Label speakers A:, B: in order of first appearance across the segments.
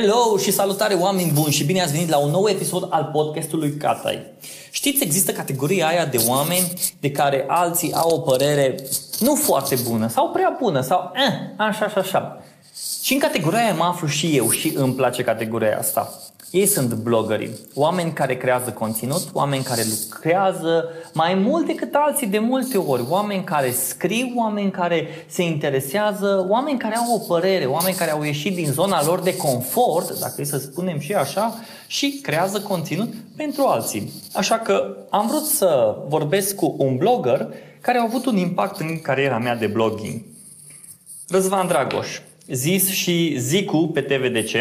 A: Hello și salutare oameni buni și bine ați venit la un nou episod al podcastului Catai. Știți, există categoria aia de oameni de care alții au o părere nu foarte bună sau prea bună sau eh, așa și așa. Și în categoria aia mă aflu și eu și îmi place categoria asta. Ei sunt bloggerii, oameni care creează conținut, oameni care lucrează mai mult decât alții de multe ori, oameni care scriu, oameni care se interesează, oameni care au o părere, oameni care au ieșit din zona lor de confort, dacă e să spunem și așa, și creează conținut pentru alții. Așa că am vrut să vorbesc cu un blogger care a avut un impact în cariera mea de blogging. Răzvan Dragoș, zis și Zicu pe TVDC,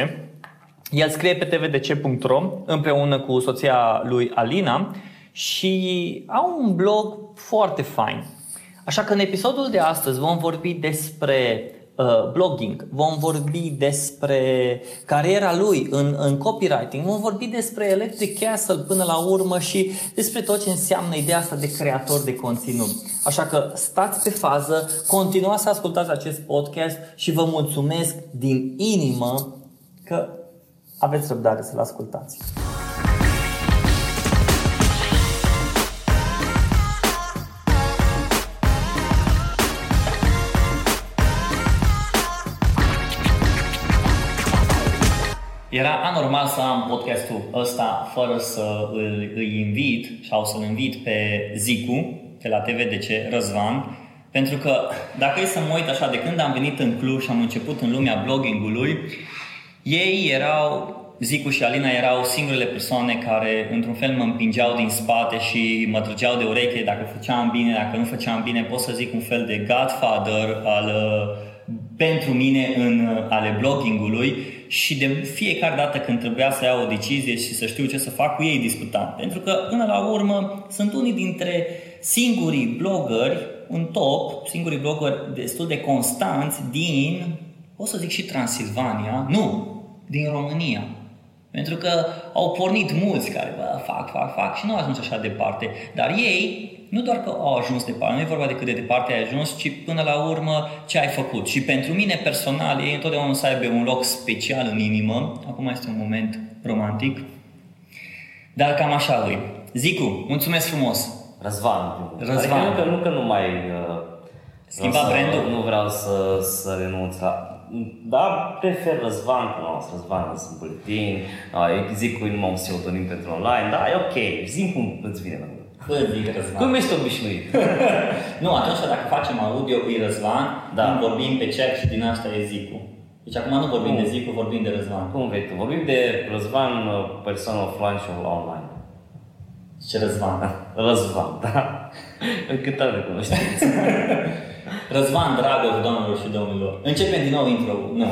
A: el scrie pe tvdc.ro împreună cu soția lui Alina și au un blog foarte fain. Așa că în episodul de astăzi vom vorbi despre uh, blogging, vom vorbi despre cariera lui în, în copywriting, vom vorbi despre Electric Castle până la urmă și despre tot ce înseamnă ideea asta de creator de conținut. Așa că stați pe fază, continuați să ascultați acest podcast și vă mulțumesc din inimă că aveți răbdare să-l ascultați. Era anormal să am podcastul ăsta fără să îl, îi invit sau să-l invit pe Zicu de la TVDC, Răzvan, pentru că dacă e să mă uit așa, de când am venit în Cluj și am început în lumea bloggingului, ei erau, Zicu și Alina erau singurele persoane care într-un fel mă împingeau din spate și mă trăgeau de ureche dacă făceam bine, dacă nu făceam bine, pot să zic un fel de godfather al, pentru mine în ale bloggingului și de fiecare dată când trebuia să iau o decizie și să știu ce să fac cu ei discutam. Pentru că până la urmă sunt unii dintre singurii bloggeri un top, singurii bloggeri destul de constanți din, o să zic și Transilvania, nu, din România. Pentru că au pornit mulți care bă, fac, fac, fac și nu au ajuns așa departe. Dar ei, nu doar că au ajuns departe, nu e vorba de cât de departe ai ajuns, ci până la urmă ce ai făcut. Și pentru mine personal, ei întotdeauna să aibă un loc special în inimă. Acum este un moment romantic. Dar cam așa lui. Zicu, mulțumesc frumos!
B: Răzvan.
A: Răzvan.
B: Adică nu că, nu că nu mai... Uh,
A: Schimba
B: vreau să-
A: brandul?
B: Nu vreau să, să renunț la... Da, prefer Răzvan, că nu sunt Răzvan, sunt buletin, da, zic cu numai un pseudonim pentru online, da, e ok, zi cum îți vine la gură.
A: Bă, zic Răzvan.
B: Cum ești obișnuit?
A: Nu, atunci dacă facem audio e Răzvan,
B: Da.
A: când vorbim pe chat și din asta e Zicu. Deci acum nu vorbim
B: Cum?
A: de Zicu, vorbim de Răzvan.
B: Cum vrei tu? Vorbim de Răzvan, uh, persoană offline și online.
A: Ce Răzvan?
B: Răzvan, da. Încântat de cunoștință.
A: Răzvan Dragoș, doamnelor și domnilor. Începem din nou intro Nu.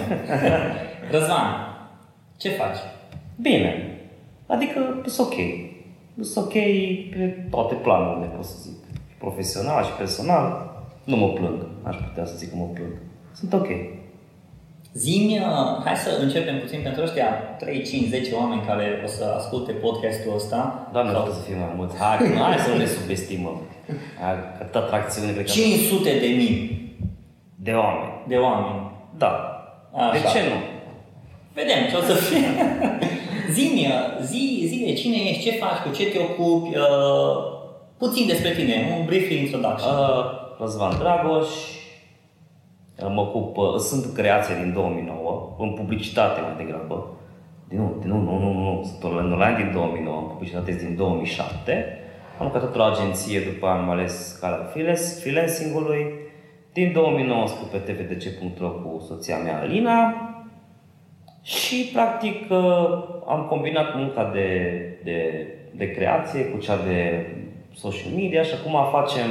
A: Răzvan, ce faci?
B: Bine. Adică, sunt ok. Sunt ok pe toate planurile, pot să zic. Profesional și personal, nu mă plâng. Aș putea să zic că mă plâng. Sunt ok.
A: Zimi, hai să începem puțin pentru ăștia 3, 5, 10 oameni care o să asculte podcastul ăsta.
B: Doamne,
A: Sau
B: vreau să fie mai mulți. Hai, că- hai să nu ne subestimăm. Hai, Atâta atracțiune, cred că...
A: 500 de mii
B: De oameni.
A: de oameni.
B: Da.
A: Așa.
B: De ce nu?
A: Vedem ce o să fie. Zimi, zi, zile cine ești, ce faci, cu ce te ocupi, uh, puțin despre tine, un brief introduction.
B: Uh, Răzvan Dragoș, uh, mă ocup, uh, sunt creație din 2009, în publicitate mai degrabă. Din nou, din nou, nu, nu, nu, sunt online din 2009, în publicitate din 2007. Am lucrat într-o agenție, după am ales calea freelance- freelancing-ului. Din 2019 pe tvdc.ro cu soția mea, Alina. Și, practic, uh, am combinat munca de, de, de creație cu cea de social media și acum facem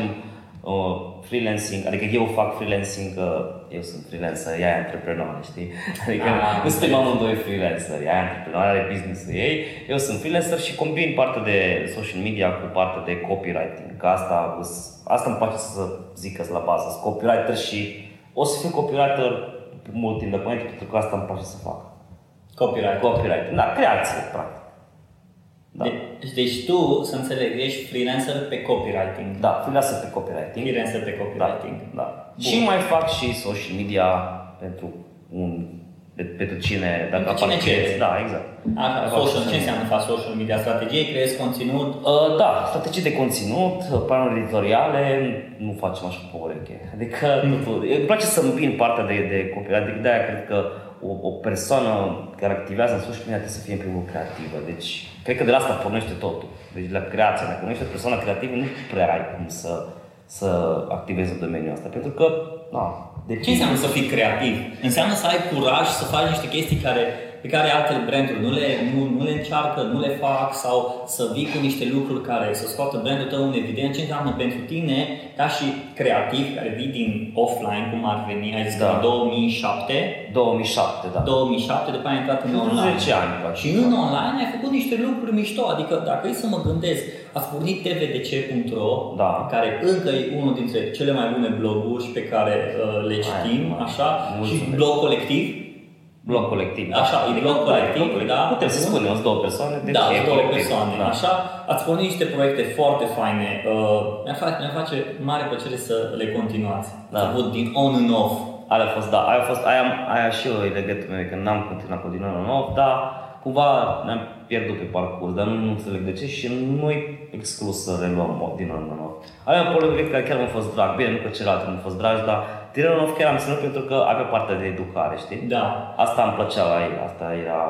B: uh, freelancing, adică eu fac freelancing, uh, eu sunt freelancer, ea e antreprenoare, știi? Adică
A: Ah,
B: nu suntem amândoi freelancer, ea e antreprenoare, are business-ul ei, eu sunt freelancer și combin partea de social media cu partea de copywriting, că asta, asta îmi place să zic că sunt la bază, sunt copywriter și o să fiu copywriter mult timp de până pentru că asta îmi place să fac.
A: Copyright.
B: Copywriting, da, creație, practic. Da.
A: Deci, deci tu, să înțeleg, ești freelancer pe copywriting.
B: Da, freelancer pe copywriting.
A: Freelancer pe
B: Da,
A: copywriting.
B: da. Și mai fac și social media pentru un de, pentru cine, dacă
A: Pentru cine
B: aparține.
A: ceri.
B: Da, exact.
A: Așa,
B: Dacă
A: social,
B: aparține.
A: ce înseamnă faci social media? Strategie, creezi conținut?
B: Uh, da, strategii de conținut, uh, planuri editoriale, nu facem așa pe ureche. Adică totul, îmi place să îmbin partea de, de copii, adică de-aia cred că o, o persoană care activează în social media trebuie să fie în primul rând creativă. Deci, cred că de la asta pornește totul. Deci, la creație, dacă nu ești o persoană creativă, nu prea ai cum să, să activezi în domeniul ăsta. Pentru că, da, de
A: Ce înseamnă să fii creativ? Înseamnă să ai curaj să faci niște chestii care, pe care altele branduri nu le, nu, nu le încearcă, nu le fac sau să vii cu niște lucruri care să scoată brandul tău în evidență. Ce înseamnă pentru tine, ca și creativ, care vii din offline, cum ar veni, ai zis
B: Da.
A: că în 2007,
B: 2007, da.
A: 2007, după aia ai intrat în online.
B: 10 ani, practic.
A: Și în online ai făcut niște lucruri mișto, adică dacă e să mă gândesc, ați pornit tvdc.ro,
B: Da.
A: care încă e unul dintre cele mai bune bloguri pe care uh, le citim, așa,
B: Mulțumesc.
A: și blog colectiv.
B: Blog colectiv.
A: Așa, e blog
B: Da,
A: colectiv,
B: blog colectiv.
A: da.
B: Putem să spunem, sunt două persoane, deci
A: da,
B: e
A: două
B: colectiv.
A: persoane,
B: Da.
A: așa. Ați pornit niște proiecte foarte faine. Uh, mi-ar, face, mi-ar face mare plăcere să le continuați.
B: Da.
A: Ați avut din on and off.
B: Aia a fost, da, aia a fost, aia, aia și eu e legătul meu, că n-am continuat cu din nou nou, dar cumva ne-am pierdut pe parcurs, dar nu, nu înțeleg de ce și nu e exclus să reluăm mod din nou nou. Aia un proiect care chiar mi-a fost drag, bine, nu că celălalt nu a fost drag, dar din nou nou chiar am ținut pentru că avea partea de educare, știi?
A: Da.
B: Asta îmi plăcea la el, asta era...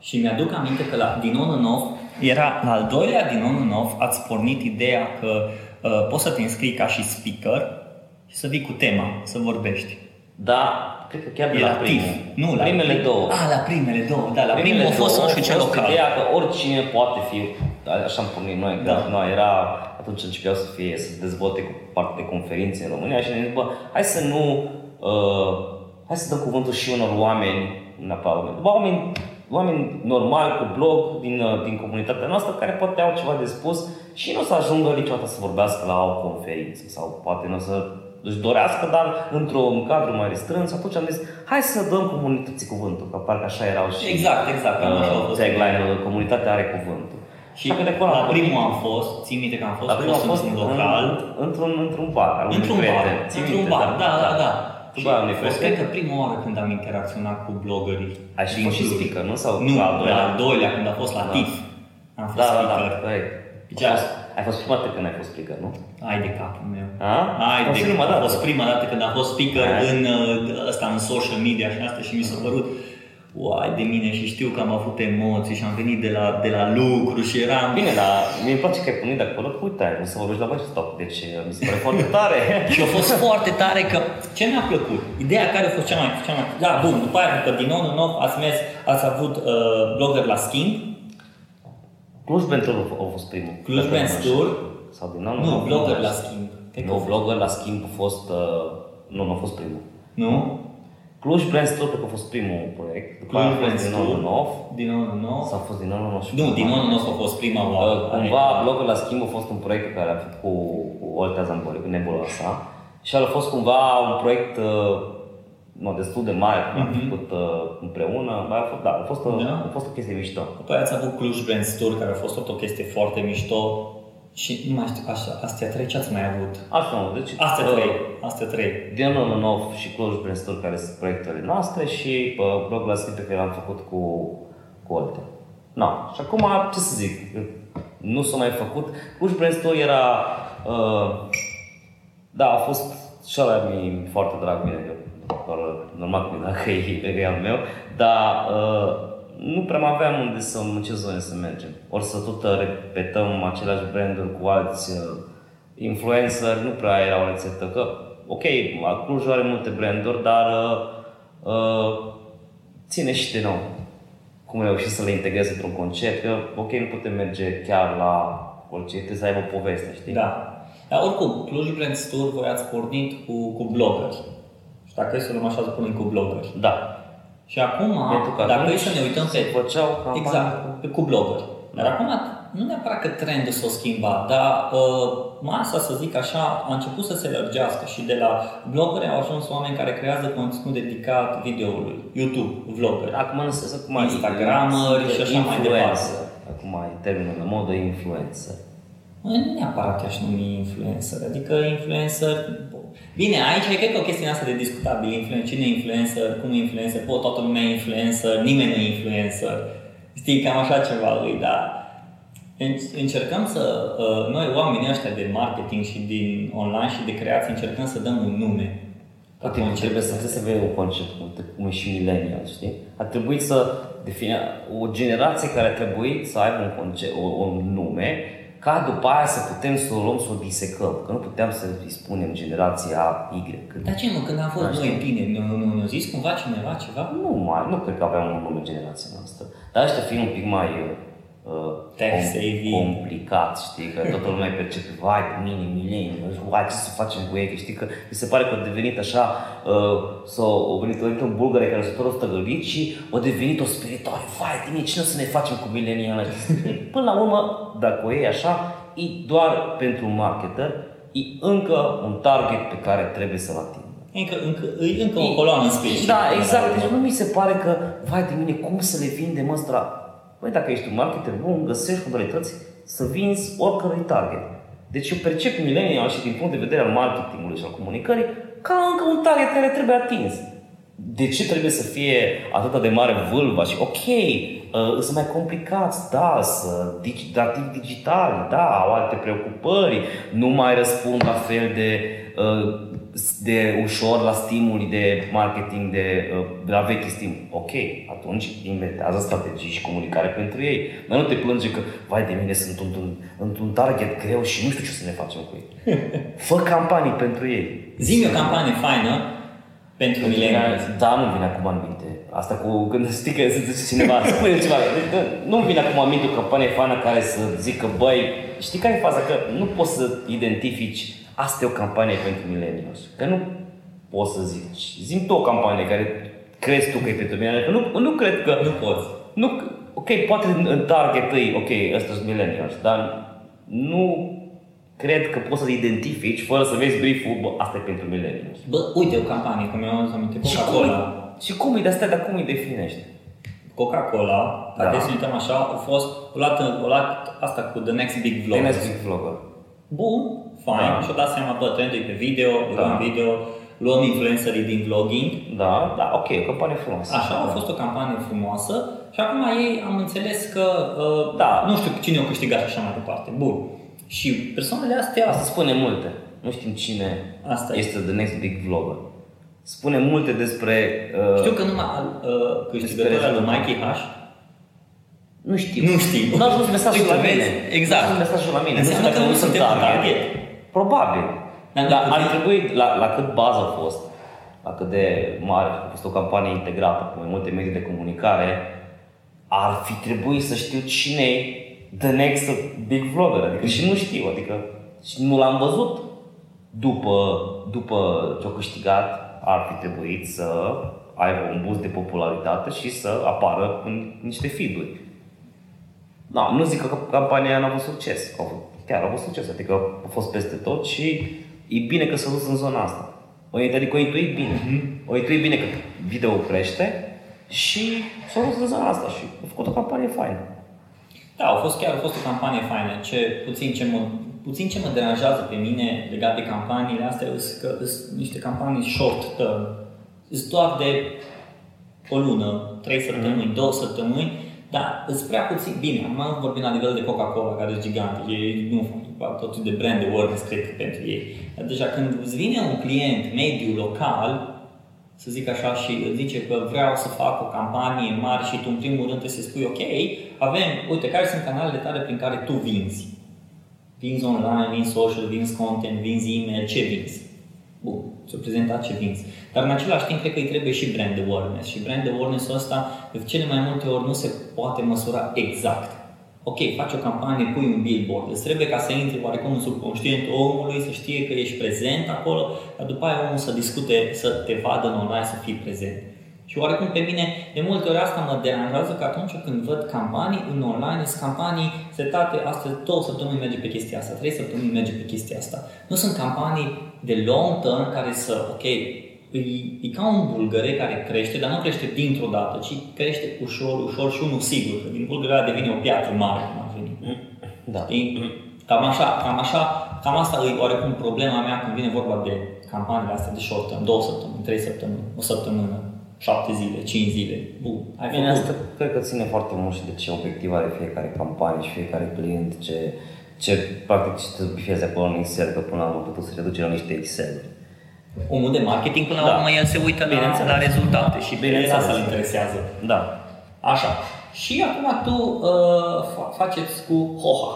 A: Și mi-aduc aminte că la din on and off, era la al doilea din on and off, ați pornit ideea că uh, poți să te înscrii ca și speaker și să vii cu tema, să vorbești.
B: Da, cred că chiar de
A: E
B: la
A: la TIF,
B: primul.
A: nu la
B: primele
A: prim-
B: două.
A: Ah, la primele două, da, la
B: Primele
A: primul a fost
B: două
A: nu știu ce
B: a fost
A: local.
B: Ideea că oricine poate fi, așa am pornit noi, că
A: Da.
B: noi era, atunci începeau să fie, să se dezvolte cu parte de conferințe în România și ne zis, bă, hai să nu, uh, hai să dăm cuvântul și unor oameni, neapărat oameni, bă, oameni, oameni normali cu blog din, uh, din comunitatea noastră care poate au ceva de spus și nu o să ajungă niciodată să vorbească la o conferință sau poate nu o să își dorească, dar într-un cadru mai restrâns. Atunci am zis, hai să dăm comunității cuvântul, că parcă așa erau și
A: Exact, exact, cam așa a
B: uh,
A: fost.
B: tagline-ul, comunitatea are cuvântul.
A: Și
B: Așa că de acolo
A: la
B: am
A: primul
B: pornit.
A: am fost, țin minte că am fost,
B: La primul am fost
A: în
B: în,
A: local,
B: într-un, într-un bar. al unui
A: într-un bar,
B: prieten. Ții
A: într-un
B: minte,
A: bar, da, da, da.
B: Tu
A: Și
B: bar unui
A: a fost,
B: prieten.
A: cred că prima oară când am interacționat cu bloggerii.
B: Ai și
A: din
B: fost și
A: Cluj.
B: speaker, nu? Sau
A: Nu,
B: la al
A: la
B: doilea?
A: al doilea, când a fost la
B: Da.
A: TIF. Am fost
B: Da, da, da,
A: speaker.
B: corect.
A: Deci
B: Ai
A: a-
B: fost- Ai fost prima dată când ai fost speaker, nu?
A: Ai de capul meu.
B: A?
A: Ai
B: Fost
A: de
B: prima
A: a
B: dată.
A: fost prima dată când am fost speaker
B: Ai.
A: în uh, ăsta, în social media și asta și mi s-a părut uai de mine și știu că am avut emoții și am venit de la, de la lucru și eram...
B: Bine, dar mie îmi place că ai pornit de acolo, că uite, ai vrut să vorbești la băi stop, deci mi se pare foarte tare.
A: Și a fost foarte tare că ce mi-a plăcut, ideea care a fost cea mai, cea mai da, bun, după aia după din nou în nou ați mers, ați avut uh, blogger la schimb,
B: Cluj pentru a fost primul.
A: Cluj
B: Dacă
A: Brands
B: nu știu.
A: Tour.
B: Sau din nou,
A: nu, blogger la schimb. Cred că
B: Nu,
A: a fost.
B: blogger la schimb a fost, uh, nu, nu a fost primul.
A: Nu?
B: Cluj Brands Tour cred că a fost primul proiect. După
A: Cluj
B: aia a fost
A: Brands
B: din nou
A: Tour.
B: în nou.
A: Din nou în nou.
B: Sau a fost din nou, nu știu.
A: Nu, din nou în nou a fost prima oară.
B: Uh, cumva blogul la schimb a fost un proiect pe care l-am făcut cu, cu Oltea Zambori, cu Nebulosa. Și el a fost cumva un proiect uh, nu, destul de mare, mm-hmm. am făcut uh, împreună. Bă, A fost, da, a fost, o,
A: Da.
B: a fost o chestie mișto.
A: După aia ați avut Cluj Brands Tour, care a fost tot o chestie foarte mișto. Și nu mai știu, așa, astea trei ce ați mai avut?
B: Asta nu, deci...
A: Astea
B: uh,
A: trei, astea trei.
B: Din nou în nou și Cluj Brainstorm care sunt proiectele noastre și uh, blogul la schimb pe care l-am făcut cu, cu Oltea. No. Și acum, ce să zic, nu s-a mai făcut. Cluj Brainstorm era, uh, da, a fost și ăla mi foarte drag mie, eu, doar, normal că mi dacă e, e al meu, dar uh, nu prea mai aveam unde să, în ce zone să mergem. Ori să tot repetăm aceleași branduri cu alți uh, influencer, nu prea era o rețetă. Că, ok, Clujul are multe branduri, dar uh, uh, ține și de nou. Cum reușit să le integreze într-un concept, că, ok, nu putem merge chiar la orice, trebuie să aibă o poveste, știi?
A: Da. Dar oricum, Cluj Brands Tour voi ați pornit cu, cu bloggeri. Și dacă e să luăm așa, să punem cu bloggeri.
B: Da.
A: Și acum,
B: Pentru că
A: dacă
B: atunci
A: e să ne uităm pe...
B: se făceau campanii
A: Exact, pe, cu bloggeri. Dar acum, nu neapărat că trendul s-a schimbat, dar uh, masa, să zic așa, a început să se lărgească și de la bloggeri au ajuns oameni care creează conținut dedicat videoului, YouTube, vloggeri.
B: Acum în sens, acum
A: Instagramări și așa mai departe.
B: Acum e termenul de modă influencer.
A: Nu neapărat aș numi influencer, adică influencer, Bine, aici cred că o chestie asta de discutabil. Influen- cine e influencer, cum e influencer, pot toată lumea e influencer, nimeni nu e influencer. Știi, cam așa ceva lui, dar în- încercăm să, uh, noi oamenii ăștia de marketing și din online și de creație, încercăm să dăm un nume.
B: Tot timpul trebuie să, trebuie să vei un concept cum, cum e și millennial, știi? A trebuit să define o generație care a trebuit să aibă un, concept, o, un nume ca după aia să putem să o luăm, să o disecăm. Că nu puteam să îi spunem generația Y. Că
A: Dar ce mă, când am fost
B: Da,
A: noi
B: știu.
A: tineri, nu, nu, nu, zis cumva cineva ceva?
B: nu, mai, nu cred că aveam un nume generația noastră. Dar ăștia fiind un pic mai uh,
A: Tech-savvy.
B: complicat, știi, că toată lumea îi percepe, vai, de mine, milenial, vai, ce să facem cu ei, că știi că mi se pare că a devenit așa, uh, s-o, a venit, a venit un bulgare care s-a tot stăgălit și a devenit o spiritoare, vai, de mine, cine o să ne facem cu milenial Până la urmă, dacă o iei așa, e doar pentru un marketer, e încă un target pe care trebuie să-l atingă.
A: Încă, încă, e încă o coloană în scris.
B: Da, exact. Deci nu mi se pare că, vai de mine, cum să le vindem ăsta? Păi dacă ești un marketer bun, găsești modalități să vinzi oricărui target. Deci eu percep millennial și din punct de vedere al marketingului și al comunicării ca încă un target care trebuie atins. De ce trebuie să fie atât de mare vâlva și ok, uh, sunt mai complicați, da, să dig- dativi digitali, da, au alte preocupări, nu mai răspund la fel de uh, de ușor la stimuli de marketing, de, uh, de la vechi stimuli. Ok, atunci inventează strategii și comunicare pentru ei. Dar nu te plânge că, vai de mine, sunt într-un, într-un target greu și nu știu ce să ne facem cu ei. Fă campanii pentru ei.
A: Zi-mi o campanie faină pentru millennials.
B: Da, nu vine acum în minte. Asta cu când știi că se zice cineva, spune ceva. Deci, nu- Nu vine acum în minte o campanie faină care să zică, băi, știi care e faza? Că nu poți să identifici asta e o campanie pentru millennials. Că nu poți să zici. Zim tu o campanie care crezi tu că e pentru millennials. Că nu, nu cred că...
A: Nu poți.
B: Nu, ok, poate în- în target îi, ok, ăsta sunt millennials, dar nu cred că poți să identifici fără să vezi brief-ul, bă, asta e pentru millennials.
A: Bă, uite o campanie, cum mi-am adus aminte,
B: Și cum,
A: Coca-Cola.
B: îi- și cum îi de astea, dar cum îi definești?
A: Coca-Cola,
B: Da.
A: dacă să ne uităm așa, a fost, o luat, o luat asta cu The Next Big Vlog.
B: Tine big vlogger.
A: Bun, fine,
B: Da.
A: și-o dat seama, bă, trendul e pe video,
B: Da.
A: luăm video, luăm influencerii din vlogging.
B: Da, da, ok, o campanie frumoasă.
A: Așa, a fost o campanie frumoasă și acum ei am înțeles că, uh,
B: Da.
A: nu știu cine o câștigat și așa mai departe. Bun. Și persoanele astea,
B: Asta spune multe. Nu știm cine
A: Asta e.
B: este the next big vlogger. Spune multe despre... Uh,
A: știu că numai uh, câștigătorul
B: Despre
A: lui Mikey H
B: nu știu.
A: Nu știi.
B: Nu a ajuns mesajul
A: Uite,
B: la mine.
A: vezi? Exact.
B: Nu a ajuns mesajul la mine.
A: Înseamnă
B: nu știu
A: că
B: dacă
A: nu
B: sunt
A: suntem un
B: target.
A: target.
B: Probabil.
A: Dar
B: Dar
A: nu
B: ar
A: putem-
B: trebui, la, la cât bază a fost, la cât de mare a fost o campanie integrată cu mai multe medii de comunicare, ar fi trebuit să știu cine e the next big vlogger. Adică și nu știu, adică și nu l-am văzut după, după ce a câștigat, ar fi trebuit să aibă un boost de popularitate și să apară în niște feed-uri. Da, nu zic că campania aia n-a avut succes. Au avut- Chiar a avut succes, adică a fost peste tot și e bine că s-a dus în zona asta. O, adică o intuit bine. O intuit bine că video crește și s-a dus în zona asta și a făcut o campanie faină.
A: Da, a fost chiar a fost o campanie faină. Ce, puțin, ce mă, puțin ce mă deranjează pe mine legat de campaniile astea este că sunt niște campanii short term. Sunt doar de o lună, trei săptămâni, două săptămâni, dar îți prea puțin. Bine, am vorbit la nivel de Coca-Cola, care sunt gigante, ei nu fac tot de brand awareness, cred că pentru ei. Dar deja când îți vine un client mediu local, să zic așa, și îți zice că vreau să fac o campanie mare și tu în primul rând trebuie să spui ok, avem, uite, care sunt canalele tale prin care tu vinzi? Vinzi online, vinzi social, vinzi content, vinzi email, ce vinzi? Bun, ți-o prezentat ce vinzi. Dar în același timp, cred că îi trebuie și brand awareness. Și brand awareness-ul ăsta, de cele mai multe ori, nu se poate măsura exact. Ok, faci o campanie, pui un billboard, îți trebuie ca să intri oarecum în subconștient omului, să știe că ești prezent acolo, dar după aia omul să discute, să te vadă în online, să fii prezent. Și oarecum pe mine, de multe ori asta mă deranjează că atunci când văd campanii în online, sunt campanii setate, astăzi două săptămâni merge pe chestia asta, trei săptămâni merge pe chestia asta. Nu sunt campanii de long term care să, ok, e, e ca un bulgăre care crește, dar nu crește dintr-o dată, ci crește ușor, ușor și unul sigur, că din bulgărea devine o piatră mare, cum ar veni.
B: Da.
A: Știi? Cam așa, cam așa, cam asta e oarecum problema mea când vine vorba de campaniile astea de short term, două săptămâni, trei săptămâni, o săptămână, șapte zile, cinci zile. Bun, ai
B: Bine,
A: făcut.
B: asta cred că ține foarte mult și de ce obiectiv are fiecare campanie și fiecare client, ce, ce practic ce te bifezi acolo în Excel, că până la urmă totul se reduce la niște Excel.
A: Omul de marketing, până la
B: Da.
A: urmă, el se uită la,
B: Bineînțeles.
A: la rezultate și pe el
B: Bineînțeles.
A: asta îl interesează.
B: Da.
A: Așa. Și acum tu uh, fa- faceți cu Hoha.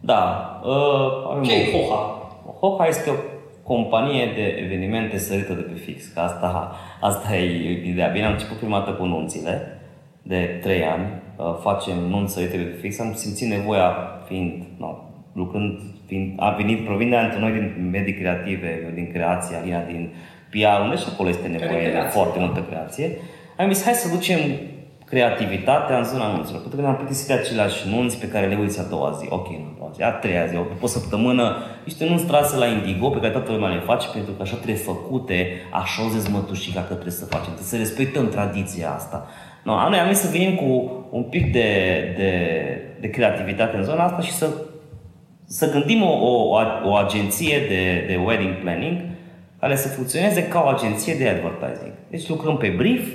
B: Da. Uh, avem
A: Ce
B: o-
A: e Hoha?
B: Hoha este o companie de evenimente sărită de pe fix, că asta, asta e ideea. Bine, am început prima dată cu nunțile, de 3 ani, uh, facem nunți sărite de pe fix, am simțit nevoia fiind, no, lucrând, fiind, a venit, provin de noi din medii creative, eu din creație, Alina din PR, unde și acolo este nevoie de
A: creație,
B: foarte multă creație. Am zis, hai să ducem creativitatea în zona nunților. Pentru că ne-am plictisit de aceleași nunți pe care le uiți a doua zi. Ok, nu a doua zi, a treia zi, după o săptămână, niște nunți trase la Indigo pe care toată lumea le face pentru că așa trebuie făcute, așa o zezmătușica că trebuie să facem, trebuie să respectăm tradiția asta. No, noi am zis să venim cu un pic de, de, de creativitate în zona asta și să, să gândim o, o, o agenție de, de wedding planning care să funcționeze ca o agenție de advertising. Deci lucrăm pe brief,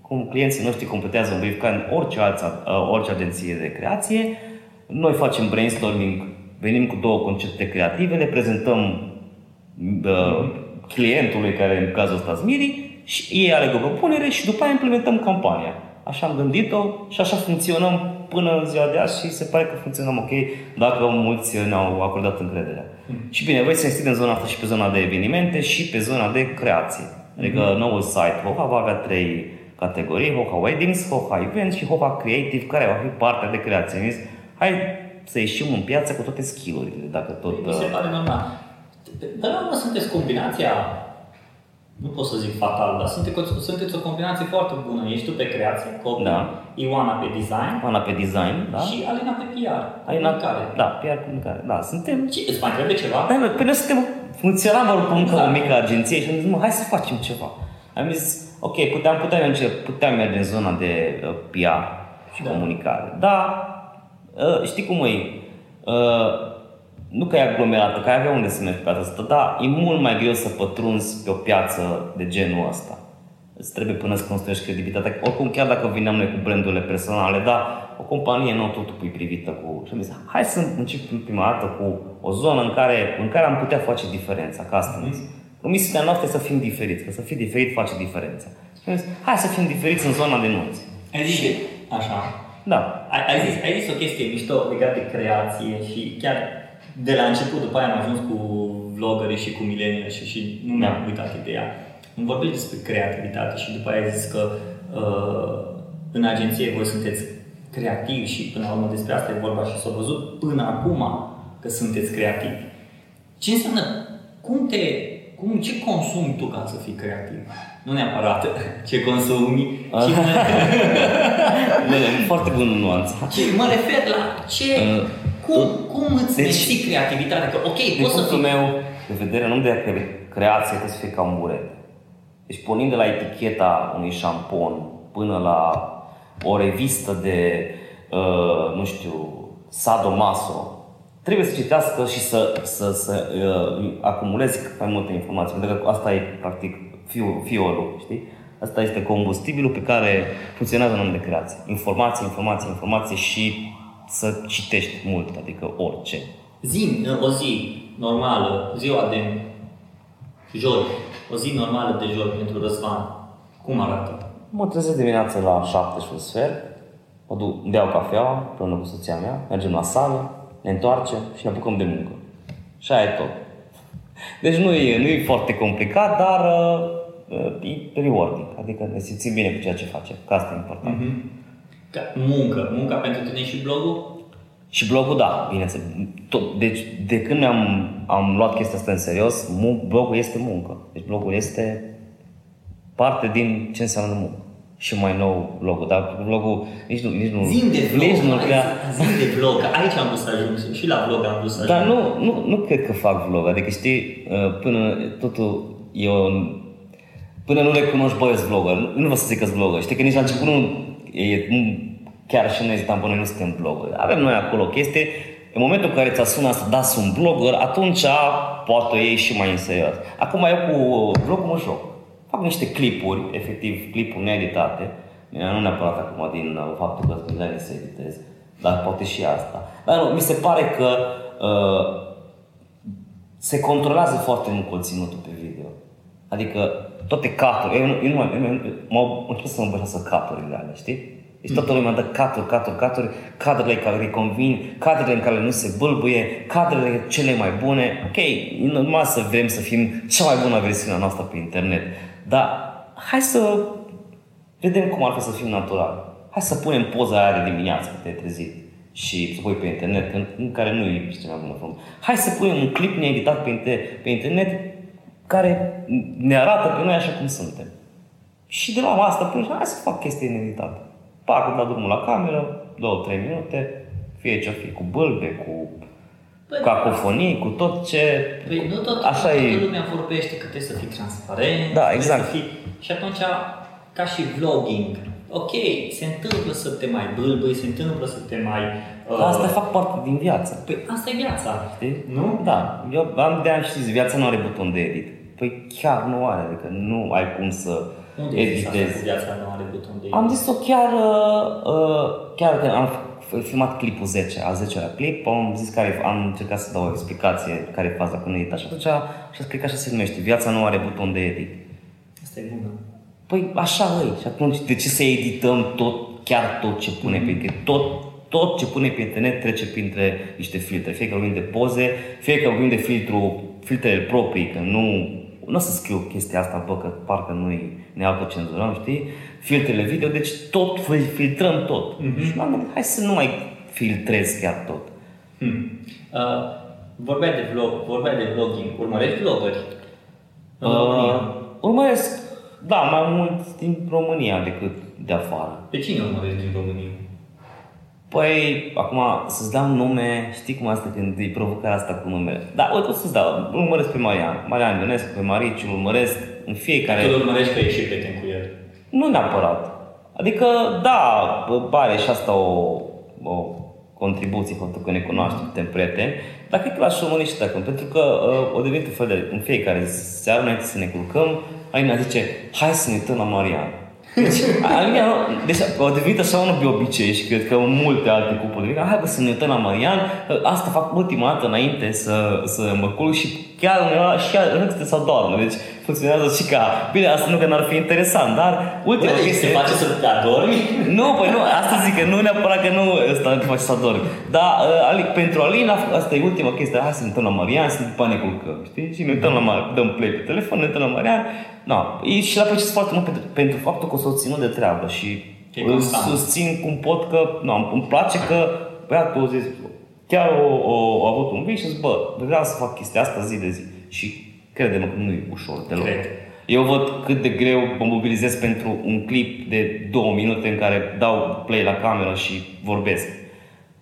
B: cum clienții noștri completează un brief ca în orice, altă, orice agenție de creație. Noi facem brainstorming, venim cu două concepte creative, le prezentăm uh, clientului, care în cazul ăsta Zmiri, și ei aleg o propunere și după aia implementăm campania. Așa am gândit-o și așa funcționăm până în ziua de azi și se pare că funcționăm ok dacă mulți ne-au acordat încrederea. Și bine, voi să în zona asta și pe zona de evenimente și pe zona de creație. Adică mm-hmm. noul site Hoha va avea trei categorii, Hoha Weddings, Hoha Events și Hoha Creative, care va fi partea de creație. Am zis, hai să ieșim în piață cu toate skill-urile, dacă tot...
A: Mi se
B: uh,
A: pare normal. Până la urmă sunteți combinația, nu pot să zic fatal, dar sunteți, sunteți o combinație foarte bună. Ești tu pe creație, copy,
B: Da.
A: Ioana pe design
B: Ana pe design, da?
A: și Alina pe PR,
B: Alina,
A: comunicare.
B: da, PR comunicare. Da, suntem
A: Ce, îți mai trebuie ceva?
B: Da, bă, păi noi suntem, funcționam oricum ca o
A: Exact.
B: mică agenție și am zis, mă, hai să facem ceva. Am zis, ok, puteam, puteam, merge, puteam merge în zona de uh, PR și
A: Da.
B: comunicare. Dar, uh, știi cum e, uh, nu că e aglomerată, că ai avea unde să mergi pe piața asta, dar e mult mai greu să pătrunzi pe o piață de genul ăsta. Îți trebuie până să construiești credibilitatea. Oricum, chiar dacă vineam noi cu brandurile personale, dar o companie nu totul e privită cu... Și am zis, hai să începem prima dată cu o zonă în care, în care am putea face diferența, ca asta am zis. Promisiunea noastră este să fim diferiți, că să fii diferit face diferența. Și am zis, hai să fim diferiți în zona de nunți.
A: Ai zis de, așa,
B: Da,
A: ai, ai, zis, ai zis o chestie mișto legată de creație și chiar de la început, după aia am ajuns cu vlogării și cu mileniali și, și nu mi-am
B: Da.
A: uitat ideea. Îmi vorbești despre creativitate și după aia ai zis că uh, în agenție voi sunteți creativi și până la urmă despre asta e vorba și s-a văzut până acum că sunteți creativi. Ce înseamnă, cum te, cum, ce consumi tu ca să fii creativ? Nu neapărat ce consumi, ci mă,
B: e foarte bună nuanță.
A: ce, mă refer la ce,
B: Uh,
A: cum, cum îți
B: deci-
A: menții creativitatea? Că ok,
B: Din
A: poți să
B: punctul
A: fii...
B: meu de vedere, nu de cre- creație trebuie să fie ca un burete. Deci pornind de la eticheta unui șampon până la o revistă de, uh, nu știu, sadomaso, trebuie să citească și să, să, să uh, acumulezi cât mai multe informații, pentru că asta e practic fiul, fiolul, știi? Asta este combustibilul pe care funcționează un om de creație. Informație, informație, informație și să citești mult, adică orice.
A: Zi, o zi normală, ziua de joi, o zi normală de joi pentru Răzvan, cum arată?
B: Mă trezesc dimineața la 7 și un sfert, mă duc, îmi beau cafea împreună cu soția mea, mergem la sală, ne întoarcem și ne apucăm de muncă. Și aia e tot. Deci nu e, nu e foarte complicat, dar uh, e rewarding, adică ne simțim bine cu ceea ce facem, că asta e important. Mm-hmm.
A: Ca muncă, munca pentru tine și blogul?
B: Și blogul, da, bineînțeles. Tot, deci, de când am, am luat chestia asta în serios, mu- blogul este muncă. Deci blogul este parte din ce înseamnă muncă. Și mai nou blogul, dar blogul nici nu... Nici nu
A: Zim de vlog,
B: nici nu
A: hai,
B: prea,
A: zim de vlog, că aici am vrut să ajung și la vlog am vrut să ajung.
B: dar nu, nu, nu cred că fac vlog, adică știi, uh, până totul e o, Până nu recunoști, băi, ești vlogger. Nu, nu vreau să zic că vlogger. Știi că nici la început nu, e, nu chiar și noi ziceam, bă, noi nu suntem vlogger. Avem noi acolo o chestie. În momentul în care ți-a sunat să da un blogger, atunci poate o iei și mai în serios. Acum eu cu blogul mă joc. Fac niște clipuri, efectiv clipuri needitate. Bine, nu neapărat acum din uh, faptul că sunt să editez, dar poate și asta. Dar nu, mi se pare că uh, se controlează foarte mult conținutul pe video. Adică toate caturile, eu, nu, eu, nu, eu, eu, mă încerc să mă să caturile alea, știi? Deci toată lumea dă caturi, caturi, caturi, cadrele care îi convin, cadrele în care nu se bâlbuie, cadrele cele mai bune. Ok, e normal să vrem să fim cea mai bună versiune noastră pe internet, dar hai să vedem cum ar fi să fim natural. Hai să punem poza aia de dimineață când te trezit și să pui pe internet, în care nu e cea mai bună formă. Hai să punem un clip needitat pe, pe internet care ne arată pe noi așa cum suntem. Și de la asta până hai să fac chestii needitate. Pac, la drumul la cameră, două, trei minute, fie ce fi, cu bălbe, cu Păi, cacofonii, cu tot ce...
A: Păi nu tot, așa toată e... lumea vorbește că trebuie să fii transparent.
B: Da, exact. Să
A: fii... Și atunci, ca și vlogging, ok, se întâmplă să te mai bâlbâi, se întâmplă să te mai...
B: Uh... Asta fac parte din viață.
A: Păi asta e viața.
B: Știi? Nu? Da. Eu am de ani știți, viața nu are buton de edit. Păi chiar nu are, adică nu ai cum să
A: Unde editezi. viața nu are buton de edit?
B: Am zis-o chiar, uh, uh chiar că am filmat clipul 10, al 10-lea clip, am zis care, am încercat să dau o explicație care e faza cu edit și atunci și cred că așa se numește, viața nu are buton de edit.
A: Asta e bună.
B: Păi așa e. Și atunci de ce să edităm tot, chiar tot ce pune mm-hmm. pe internet? Tot, tot ce pune pe internet trece printre niște filtre. Fie că vorbim de poze, fie că vorbim de filtru, filtrele proprii, că nu nu o să scriu chestia asta, bă, că parcă nu-i, ne autocenzurăm, știi? Filtrele video, deci tot filtrăm tot. Mm-hmm. Și m-am gândit, hai să nu mai filtrez chiar tot.
A: Hmm. Uh, vorbea de vlog, vorbea de vlogging, urmărești vloggeri?
B: Uh, urmăresc da, mai mult din România decât de afară.
A: Pe cine urmărești din România?
B: Păi, acum, să-ți dau nume, știi cum asta când e provocarea asta cu numele. Da, uite, o să-ți dau, îl urmăresc pe Marian, Marian Ionescu, pe Mariciu, îl urmăresc în fiecare...
A: Tu îl urmărești că ești și prieten cu el?
B: Nu neapărat. Adică, da, pare și asta o, o contribuție, faptul că ne cunoaștem, suntem prieteni, dar cred că l-aș urmări și dacă, pentru că uh, o devenit un fel de, în fiecare seară, înainte să ne culcăm, Alina zice, hai să ne uităm la Marian. Deci, Alina, deci a devenit așa un de obicei și cred că multe alte cupluri de hai bă, să ne uităm la Marian, asta fac ultima dată înainte să, să mă culc și chiar undeva și râște sau doarmă. Deci funcționează și ca... Bine, asta nu că n-ar fi interesant, dar ultima
A: Bă, chestie... se face să te adormi?
B: Nu, păi nu, asta zic că nu neapărat că nu ăsta te face să adormi. Dar uh, pentru Alina, asta e ultima chestie, hai să ne uităm la Marian, să după ne culcăm, știi? Și ne uităm la Marian, dăm play pe telefon, ne uităm la Marian. No. Și la apreciez foarte mult pentru, pentru faptul că o să o ținut de treabă și îl susțin cum pot că, nu, îmi place că băiatul a zis, chiar o, o, a avut un vis și zis, bă, vreau să fac chestia asta zi de zi. Și crede-mă că nu e ușor deloc. Cred. Eu văd cât de greu mă mobilizez pentru un clip de două minute în care dau play la cameră și vorbesc.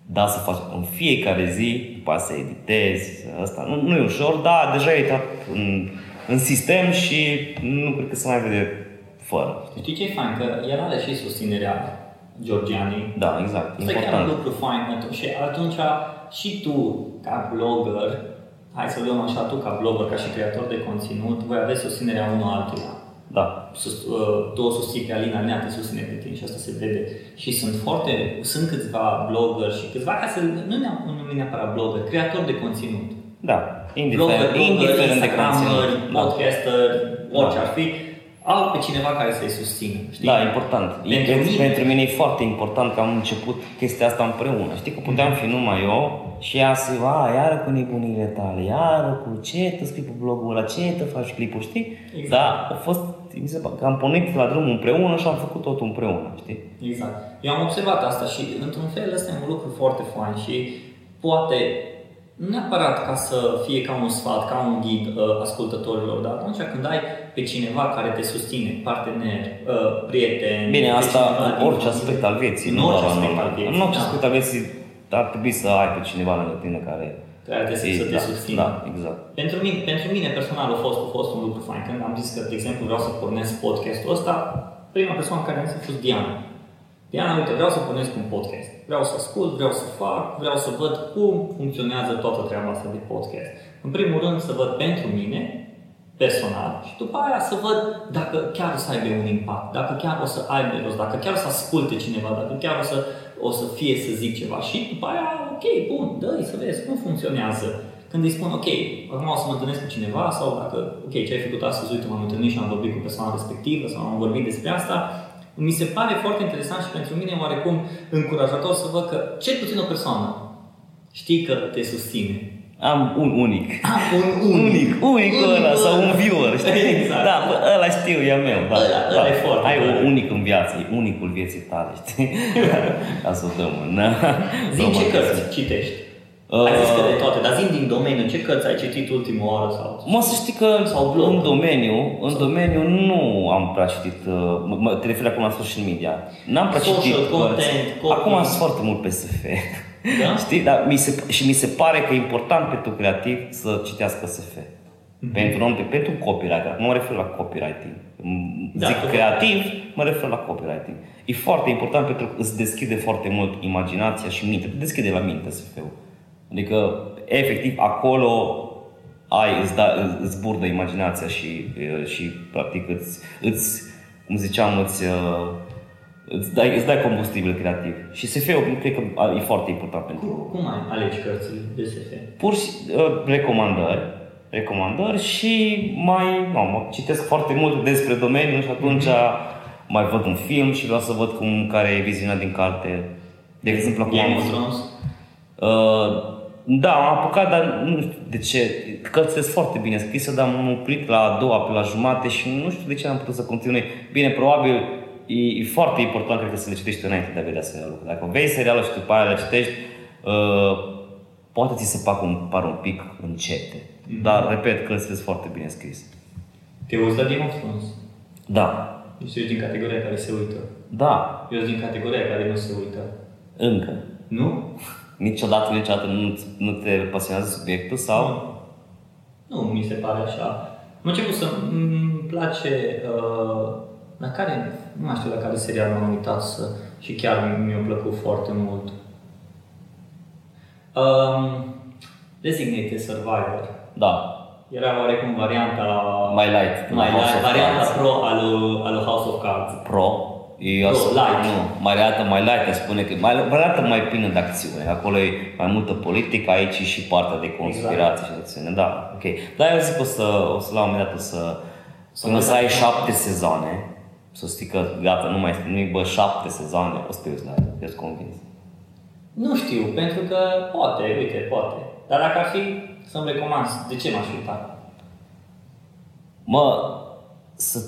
B: Da, să faci în fiecare zi, după să editezi, asta. Nu, nu e ușor, dar deja e intrat în, în sistem și nu cred că se mai vede fără.
A: Știi ce e fain? Că el are și susținerea Georgiani.
B: Da, exact.
A: Asta e chiar un lucru fain. Și atunci și tu, ca blogger, hai să luăm așa, tu ca blogger, ca și creator de conținut, voi aveți susținerea unul altuia.
B: Da.
A: Sus, uh, tu o susții pe Alina, Alina te susține pe tine și asta se vede. Și sunt foarte, sunt câțiva blogger și câțiva, ca să nu numim neapărat blogger, creator de conținut.
B: Da, indiferent, blogger, indiferent de conținut.
A: Da. podcaster, orice da. ar fi, au pe cineva care să-i susțină. Știi?
B: Da, important. Pentru, mine... pentru mine e foarte important că am început chestia asta împreună. Știi că puteam fi numai eu și ea să va, iară cu nebunile tale, iară cu ce te scrii pe blogul ăla, ce te faci clipul, știi? Exact. Dar a fost, mi se că am pornit la drum împreună și am făcut totul împreună, știi?
A: Exact. Eu am observat asta și într-un fel ăsta e un lucru foarte fain și poate nu neapărat ca să fie ca un sfat, ca un ghid uh, ascultătorilor, dar atunci când ai pe cineva care te susține, partener, uh, prieten...
B: Bine, asta în orice aspect al vieții,
A: nu orice aspect al vieții.
B: În orice da. aspect al vieții ar trebui să ai pe cineva lângă tine care
A: care te, să te
B: da,
A: susțină.
B: Da, exact.
A: Pentru mine, pentru mine personal a fost, a fost un lucru fain. Când am zis că, de exemplu, vreau să pornesc podcastul ăsta, prima persoană care mi a fost Diana. Diana, uite, vreau să pornesc un podcast. Vreau să ascult, vreau să fac, vreau să văd cum funcționează toată treaba asta de podcast. În primul rând să văd pentru mine, personal, și după aia să văd dacă chiar o să aibă un impact, dacă chiar o să aibă rost, dacă chiar o să asculte cineva, dacă chiar o să, o să fie să zic ceva. Și după aia, ok, bun, dă să vezi cum funcționează. Când îi spun, ok, acum o să mă întâlnesc cu cineva sau dacă, ok, ce ai făcut astăzi, uite, m-am întâlnit și am vorbit cu persoana respectivă sau am vorbit despre asta, mi se pare foarte interesant și pentru mine oarecum încurajator să văd că cel puțin o persoană știi că te susține.
B: Am un unic.
A: Am un
B: Unic, unic ăla sau un viewer, știi?
A: Exact.
B: Da, bă, ăla știu, e al meu. Da,
A: Ăla-
B: da.
A: ăla e foarte
B: Ai
A: tare.
B: un unic în viață, e unicul vieții tale, știi? Ca să o dăm în...
A: Zim ce
B: Romantism.
A: cărți citești.
B: Uh,
A: Ai zis că de toate, dar zim din domeniu, ce cărți ai citit ultima oară sau...
B: Mă, să știi că
A: Sau blog.
B: în domeniu, în domeniu nu am prea citit, uh, mă- mă, te referi acum la social media. N-am prea
A: Social
B: citit
A: content,
B: cărți.
A: copy.
B: Acum sunt foarte mult pe SF.
A: Da?
B: Știi? Dar mi se, și mi se pare că e important pentru creativ să citească SF.
A: Mhm.
B: Pentru un om, pentru copyright, nu mă refer la copywriting. M-
A: Da,
B: Zic
A: că-
B: creativ, mă refer la copywriting. E foarte important pentru că îți deschide foarte mult imaginația și mintea. Te deschide la minte SF-ul. Adică, efectiv, acolo ai, îți, da, îți- îți burdă imaginația și, uh, și practic, îți, îți cum ziceam, îți, uh, îți, dai, îți dai combustibil creativ. Și SF-ul cred că e foarte important pentru
A: Cum, cum ai alegi cărțile de SF?
B: pur și uh, recomandări, recomandări și mai, nu, mă citesc foarte mult despre domeniu și atunci mai văd un film și vreau să văd cum, care e viziunea din carte. De exemplu, acum
A: Game
B: am
A: of
B: văzut-
A: Thrones?
B: Uh, da, am apucat, dar nu știu de ce. Cărțile sunt foarte bine scrise, dar m-am oprit la a doua, pe la jumate și nu știu de ce n-am putut să continui. Bine, probabil e, e foarte important, cred că să le citești înainte de a vedea serialul. Dacă vezi serialul și după aia le citești, uh, poate ți se par un, par un pic încete. Dar, repet, cărțile sunt foarte bine scrise.
A: Te uiți la Game of Thrones?
B: Da,
A: Deci ești din categoria care se uită.
B: da,
A: Eu sunt din categoria care nu se uită.
B: încă.
A: Nu?
B: Niciodată, niciodată nu, nu te pasionează subiectul sau...
A: Nu, mi se pare așa. Am început să îmi place uh, la care, nu mai știu la care serial m-am uitat să, și chiar mi- mi-a plăcut foarte mult. Um, Designated Survivor.
B: Da,
A: Era oarecum varianta
B: mai light.
A: mai
B: House
A: light,
B: of
A: varianta
B: Cards.
A: pro al lui, al lui House of Cards.
B: Pro. Eu
A: Pro, light.
B: Nu, mai arată mai light, aș spune că mai, mai arată mai plină de acțiune. Acolo e mai multă politică, aici e și partea de conspirație și de acțiune. Da, ok. Dar eu zic că o să, o să la un moment dat o să, până să ai șapte sezoane, să știi că gata, nu mai este nimic, bă, șapte sezoane, o să te uiți la el, eu sunt convins.
A: Nu știu, pentru că poate, uite, poate. Dar dacă ar fi să-mi recomand, de ce m-aș uita?
B: Mă, să,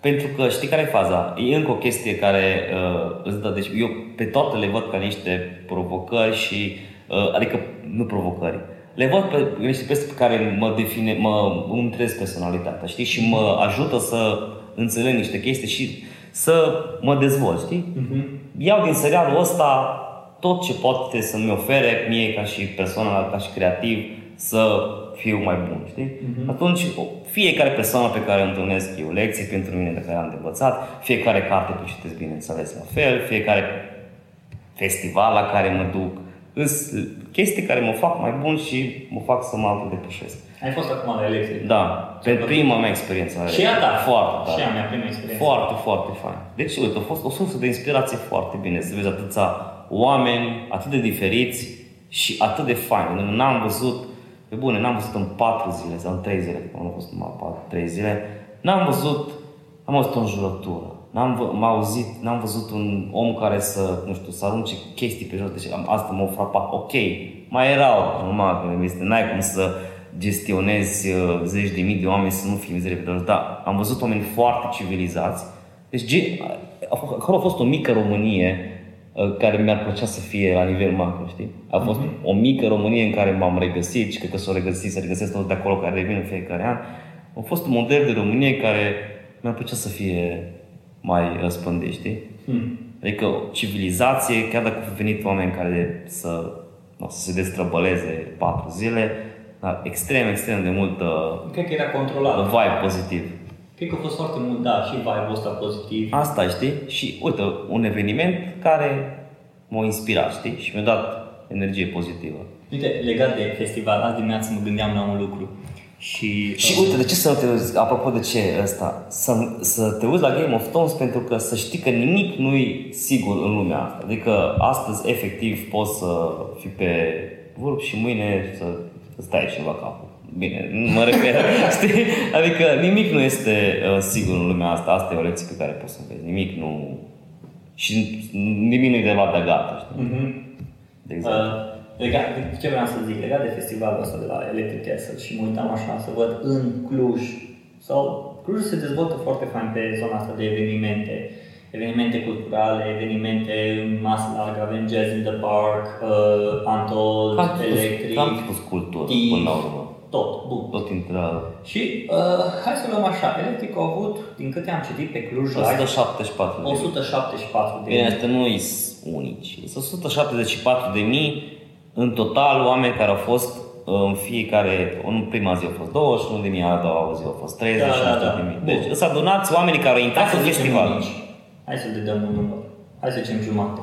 B: pentru că știi care e faza? E încă o chestie care uh, îți dă, deci eu pe toate le văd ca niște provocări și, uh, adică nu provocări, le văd pe niște chestii pe care mă define, mă îmi trezesc personalitatea, știi? Și mă ajută să înțeleg niște chestii și să mă dezvolt, știi? Iau din serialul ăsta tot ce poate să-mi ofere mie ca și persoană, ca și creativ, să fiu mai bun, știi? Atunci, fiecare persoană pe care o întâlnesc eu, lecții pentru mine de care am de învățat, fiecare carte pe citesc, bineînțeles, la fel, fiecare festival la care mă duc, sunt chestii care mă fac mai bun și mă fac să mă autodepășesc.
A: Ai fost acum la elecție.
B: Da, pe prima mea experiență. la
A: Și a ta.
B: Foarte
A: Și
B: tare.
A: a mea prima experiență.
B: Foarte, foarte fain. Deci, uite, a fost o sursă de inspirație foarte bine să vezi atâția oameni atât de diferiți și atât de faini. N-am văzut, pe bune, n-am văzut în patru zile sau în trei zile, că nu a fost numai patru, trei zile, n-am văzut, am văzut o înjurătură. N-am vă, m-a auzit, n-am văzut un om care să, nu știu, să arunce chestii pe jos. Deci am, asta m-a frapat. Ok, mai erau, normal, că este, n-ai cum să gestionezi uh, zeci de mii de oameni să nu fii mizerie dar am văzut oameni foarte civilizați. Deci ge- a f- acolo a fost o mică Românie uh, care mi-ar plăcea să fie la nivel macro, știi? A fost o mică Românie în care m-am regăsit și cred că s-o regăsit, să regăsesc tot de acolo care revin în fiecare an. A fost un model de Românie care mi-ar plăcea să fie mai răspândit, știi?
A: Hmm.
B: Adică o civilizație, chiar dacă au venit oameni care să, nu, să se destrăbăleze patru zile, dar extrem, extrem de mult uh,
A: Cred că era controlat.
B: vibe pozitiv.
A: Cred că a fost foarte mult, da, și vibe-ul ăsta pozitiv.
B: Asta, știi? Și uite, un eveniment care m-a inspirat, știi? Și mi-a dat energie pozitivă.
A: Uite, legat de festival, azi dimineață mă gândeam la un lucru. Și,
B: Și uite, de ce să nu te uiți, apropo de ce ăsta, să, să te uiți la Game of Thrones pentru că să știi că nimic nu e sigur în lumea asta. Adică astăzi, efectiv, poți să fii pe vârf și mâine să stai și la capul. Bine, nu mă refer, știi? Adică nimic nu este uh, sigur în lumea asta. Asta e o lecție pe care poți să înveți. Nimic nu... Și nimic nu e de luat de gata, știi?
A: Mhm.
B: De exemplu.
A: Uh, legat, ce vreau să zic, legat de festivalul ăsta de la Electric Castle și mă uitam așa să văd în Cluj, sau Cluj se dezvoltă foarte fain pe zona asta de evenimente, evenimente culturale, evenimente în masă largă, avem Jazz in the Park, uh, Untold,
B: Cam tipus,
A: Electric,
B: cam tipus cultură,
A: Tiv,
B: până la urmă.
A: tot, bun.
B: Tot intră
A: Și uh, hai să luăm așa, Electric au avut, din câte am citit pe Cluj Live,
B: 174 de
A: 174 de
B: Bine, astea nu sunt unici. Sunt 174 de mii în total oameni care au fost uh, în fiecare, în prima zi au fost 21 de mii, a doua zi au fost 30
A: Da, da, da.
B: de mii. Deci sunt adunați oamenii care au intrat
A: Hai să
B: în
A: zicem
B: festival.
A: unici. Hai să le dăm un număr. Hai să zicem jumate.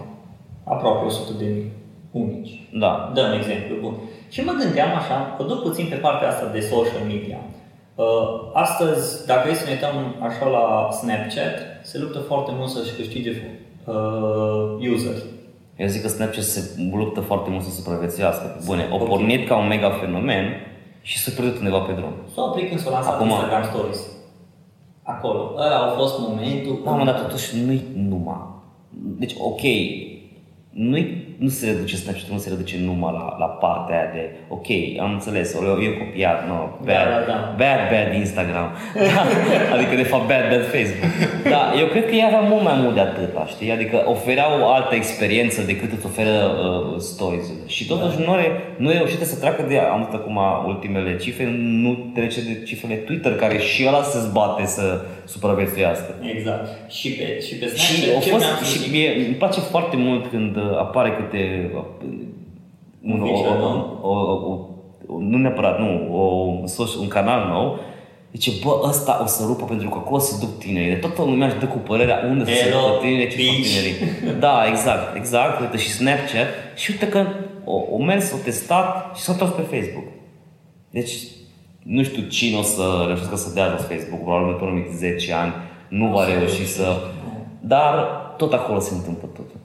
A: Aproape 100 de mii. Unici.
B: Da.
A: Dăm exemplu, bun. Și mă gândeam așa, că duc puțin pe partea asta de social media. Uh, astăzi, dacă e să ne uităm așa la Snapchat, se luptă foarte mult să-și câștige uh, user.
B: Eu zic că Snapchat se luptă foarte mult să supraviețuiască. Bune, o
A: Ok.
B: pornit ca un mega fenomen și s-a pierdut undeva pe drum.
A: S-a oprit când s-a lansat
B: Acum-
A: Instagram Stories. Acolo. Ăla a fost momentul.
B: Da, mă, dar totuși nu-i numai. Deci, ok, nu nu se reduce Snapchat, nu se reduce numai la, la partea aia de, ok, am înțeles, o eu copiat, no, bad,
A: da, da.
B: bad, bad Instagram, adică de fapt bad, bad Facebook. Da, eu cred că ei aveau mult mai mult de atâta, știi? Adică ofereau o altă experiență decât îți oferă uh, stories Și totuși nu, are, nu reușite să treacă de, am văzut acum ultimele cifre, nu trece de cifrele Twitter, care și ăla se zbate să supraviețuiască.
A: Exact. Și pe, și pe
B: Și,
A: Snapchat,
B: au
A: ce
B: fost,
A: vreau să
B: și
A: zic?
B: mie, îmi place foarte mult când uh, apare câte uh, un, o,
A: feature
B: o,
A: nou.
B: o, o, o, nu neapărat, nu, o, social- un canal nou Zice, bă, ăsta o să rupă pentru că acolo se duc tinerii. Toată lumea își dă cu părerea unde să se
A: Hello,
B: ducă tinerii, ce fac
A: bitch.
B: tinerii. Da, exact, exact. Uite și Snapchat. Și uite că o, o mers, o testat și s-a întors pe Facebook. Deci, nu știu cine o să reușească să dea jos Facebook, probabil în următorii 10 ani nu va reuși să... Dar tot acolo se întâmplă totul.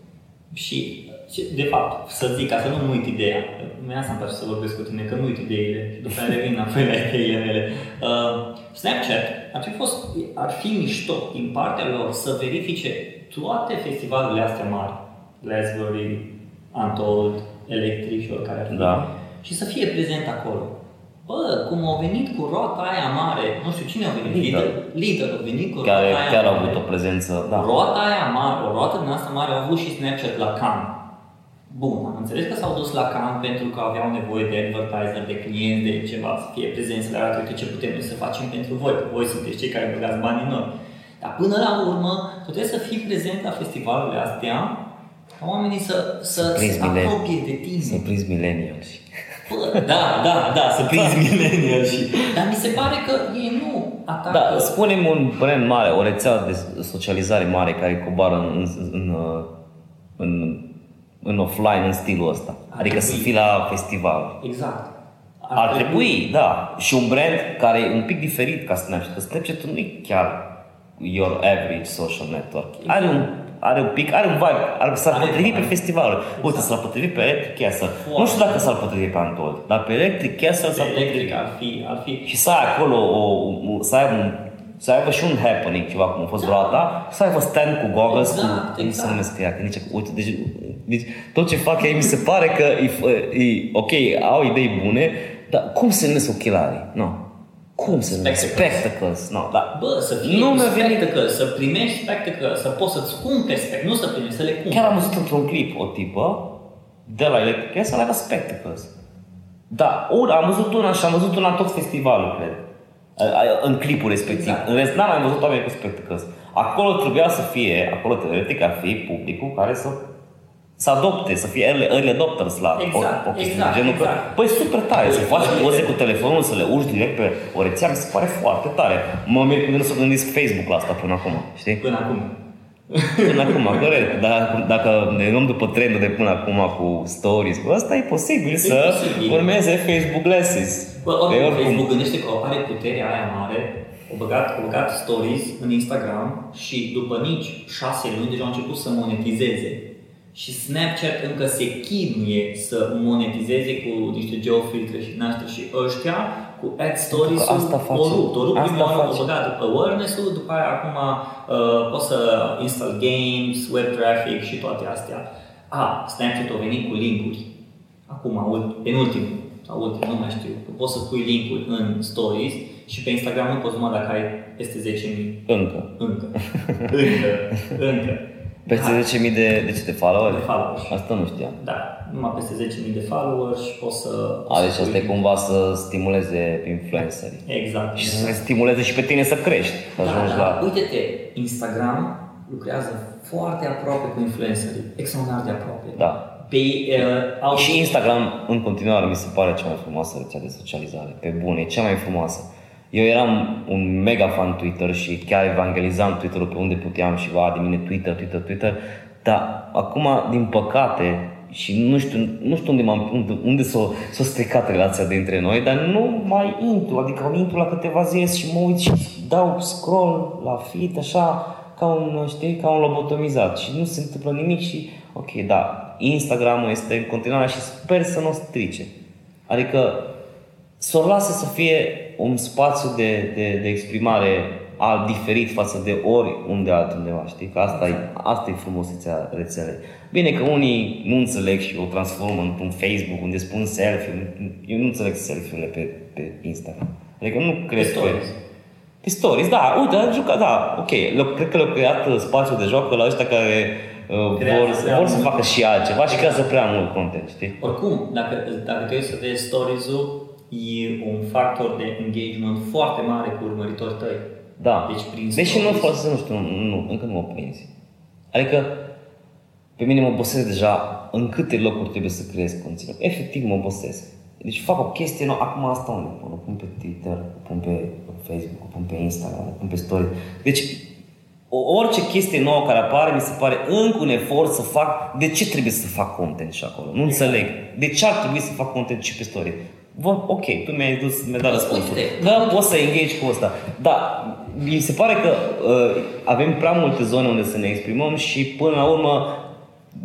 A: Și, și, de fapt, să zic, ca să nu uit ideea, mie asta îmi place să vorbesc cu tine, că nu uit ideile și după aia revin înapoi la ideile mele. Uh, Snapchat ar fi, fost, ar fi mișto din partea lor să verifice toate festivalurile astea mari, Glastonbury, Untold, Electric și oricare ar fi,
B: Da.
A: și să fie prezent acolo. Bă, cum au venit cu roata aia mare, nu știu cine a venit,
B: Lidl.
A: Lidl, Lidl a venit cu
B: Care
A: roata aia
B: chiar au
A: mare.
B: avut o prezență, da.
A: Roata aia mare, o roată din asta mare, au avut și Snapchat la Cannes. Bun, am înțeles că s-au dus la Cannes pentru că aveau nevoie de advertiser, de clienți, de ceva, să fie prezenți, să le arate uite ce putem noi să facem pentru voi, că voi sunteți cei care băgați banii în noi. Dar până la urmă, tu trebuie să fii prezent la festivalurile astea, ca oamenii să, să
B: Prinzi
A: se
B: milen-
A: apropie de tine.
B: Să prins millennials.
A: Bă, da, da, da, să prinzi millennial și... Dar mi se pare că ei nu atacă...
B: Da, spunem un brand mare, o rețea de socializare mare care coboară în, în, în, în, în offline în stilul ăsta. Adică să
A: trebui.
B: fii la festival.
A: Exact.
B: Ar trebui, da. Și un brand care e un pic diferit ca Snapchat. Că Snapchat nu e chiar your average social network. Are un, are un pic, are un vibe, are, s-ar
A: Are
B: potrivi pe
A: vibe.
B: festivaluri. Uite, s-ar potrivi pe Electric Castle. Nu știu dacă s-ar potrivi pe Antold, dar pe Electric Castle s-ar potrivi.
A: Electric ar fi, ar fi
B: Și să ai acolo, o, o, să aibă un să aibă și un happening, ceva cum a fost vreodată, să aibă stand cu goggles,
A: Exact,
B: cu, cum se
A: exact.
B: numesc ea, că nici, uite, deci, deci, tot ce fac ei mi se pare că e, e, ok, au idei bune, dar cum se numesc ochelarii? Nu. Cum se numesc?
A: Spectacles.
B: Spectacles. No, da.
A: Bă, să fie
B: Nu
A: nu
B: mi-a venit-
A: spectacle, să primești spectacle, să poți să-ți cumperi spectacle, nu să primești, să le cumperi.
B: Chiar am văzut într-un clip o tipă de la Electric Castle avea spectacles. Da, ori am văzut una și am văzut una în tot festivalul, cred. A- a- În clipul respectiv.
A: Exact.
B: În rest, n-am mai văzut oameni cu spectacles. Acolo trebuia să fie, acolo teoretic ar fi publicul care să să adopte, să fie early, early adopters la
A: Exact,
B: o, o chestie
A: exact,
B: de genul
A: exact.
B: că, păi super tare, să faci
A: Poate-
B: poze cu telefonul, să le urci direct pe o rețea, mi se pare foarte tare. Mă mir când nu s-a gândit Facebook la asta până acum, știi?
A: Până acum.
B: Până acum, corect. Dar dacă ne luăm după trendul de până acum cu stories, cu asta e posibil să
A: posibil.
B: urmeze Facebook Glasses.
A: Bă,
B: De
A: oricum,
B: oricum.
A: Facebook gândește că are puterea aia mare, au băgat, au băgat stories în Instagram și după nici șase luni deja au început să monetizeze. Și Snapchat încă se chinuie să monetizeze cu niște geofiltre și din astea și ăștia cu ad stories
B: Că asta face.
A: o rupt, o rupt
B: Asta
A: prima oară
B: face.
A: au băgat awareness-ul, după aia acum uh, poți să install games, web traffic și toate astea. A, Snapchat a venit cu linkuri. Acum, ul- penultimul sau ultimul, nu mai știu, că poți să pui linkuri în stories și pe Instagram nu poți numai dacă ai peste 10.000.
B: Încă.
A: Încă. Încă. Încă.
B: Peste 10.000 de, de ce de followers?
A: De followers.
B: Asta nu știam.
A: Da, numai peste 10.000 de followers și poți să...
B: A,
A: poți
B: deci
A: să
B: asta e
A: pui-
B: cumva să stimuleze influencerii.
A: Exact.
B: Și să stimuleze și pe tine să crești. Să
A: Da,
B: ajungi
A: da.
B: la...
A: Uite-te, Instagram lucrează foarte aproape cu influencerii, extraordinar de aproape.
B: Da.
A: Pe, uh, au
B: Și Instagram în continuare mi se pare cea mai frumoasă rețea de socializare. Pe bune, e cea mai frumoasă. Eu eram un mega fan Twitter și chiar evangelizam Twitter-ul pe unde puteam și va de mine Twitter, Twitter, Twitter. Dar acum, din păcate, și nu știu, nu știu unde, m-am, unde, unde s-a, s-a stricat relația dintre noi, dar nu mai intru, adică intru la câteva zile și mă uit și dau scroll la feed așa ca un, știi, ca un lobotomizat și nu se întâmplă nimic și ok, da, Instagramul este în continuare și sper să nu o strice. Adică să o lasă să fie un spațiu de, de, de exprimare alt, diferit față de oriunde altundeva, știi? Că asta, e, asta e frumusețea rețelei. Bine că unii nu înțeleg și o transformă într-un Facebook unde spun selfie. Eu nu înțeleg selfie-urile pe, pe Instagram. Adică nu cred că...
A: stories.
B: Pe stories, da, uite, a jucat, da, ok. Le- Cred că le-au creat uh, spațiu de joacă la ăștia care uh,
A: Creează
B: vor,
A: prea
B: vor să
A: mult.
B: facă și altceva și creează prea mult content, știi?
A: Oricum, dacă, dacă te uiți să vezi stories-ul, e un factor de engagement foarte mare cu urmăritorii tăi.
B: Da.
A: Deci prin
B: Deși nu
A: stories-
B: folosesc, nu știu, nu, nu, încă nu mă prins. Adică pe mine mă obosesc deja în câte locuri trebuie să creez conținut. Efectiv mă obosesc. Deci fac o chestie, nu, acum asta unde pun, o pun pe Twitter, o pun pe Facebook, o pun pe Instagram, o pun pe Story. Deci o- orice chestie nouă care apare, mi se pare încă un efort să fac, de ce trebuie să fac content și acolo? Nu înțeleg. De ce ar trebui să fac content și pe story? Bă, ok, tu mi-ai dus, mi-ai dat răspunsul.
A: Uite.
B: Da, poți să engage cu asta. Da, mi se pare că uh, avem prea multe zone unde să ne exprimăm și până la urmă,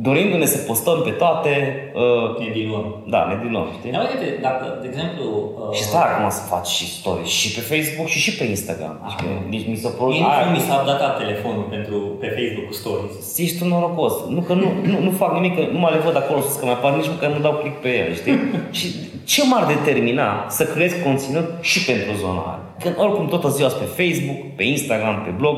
B: dorindu-ne să postăm pe toate, uh,
A: Ne diluăm.
B: da, ne diluăm, știi?
A: Dar uite, dacă, de exemplu... Uh,
B: Și stai acum să faci și stories și pe Facebook și și pe Instagram. Deci, că- deci mi s-a părut...
A: Mie
B: aia-
A: nu mi s-a updatat telefonul pentru, pe Facebook cu stories.
B: Ești un norocos. Nu că nu, nu, nu fac nimic, că nu mai le văd acolo sus că mai apar, nici măcar nu dau click pe ele, știi? și ce m-ar determina să creez conținut și pentru zona aia? Când oricum toată ziua sunt pe Facebook, pe Instagram, pe blog,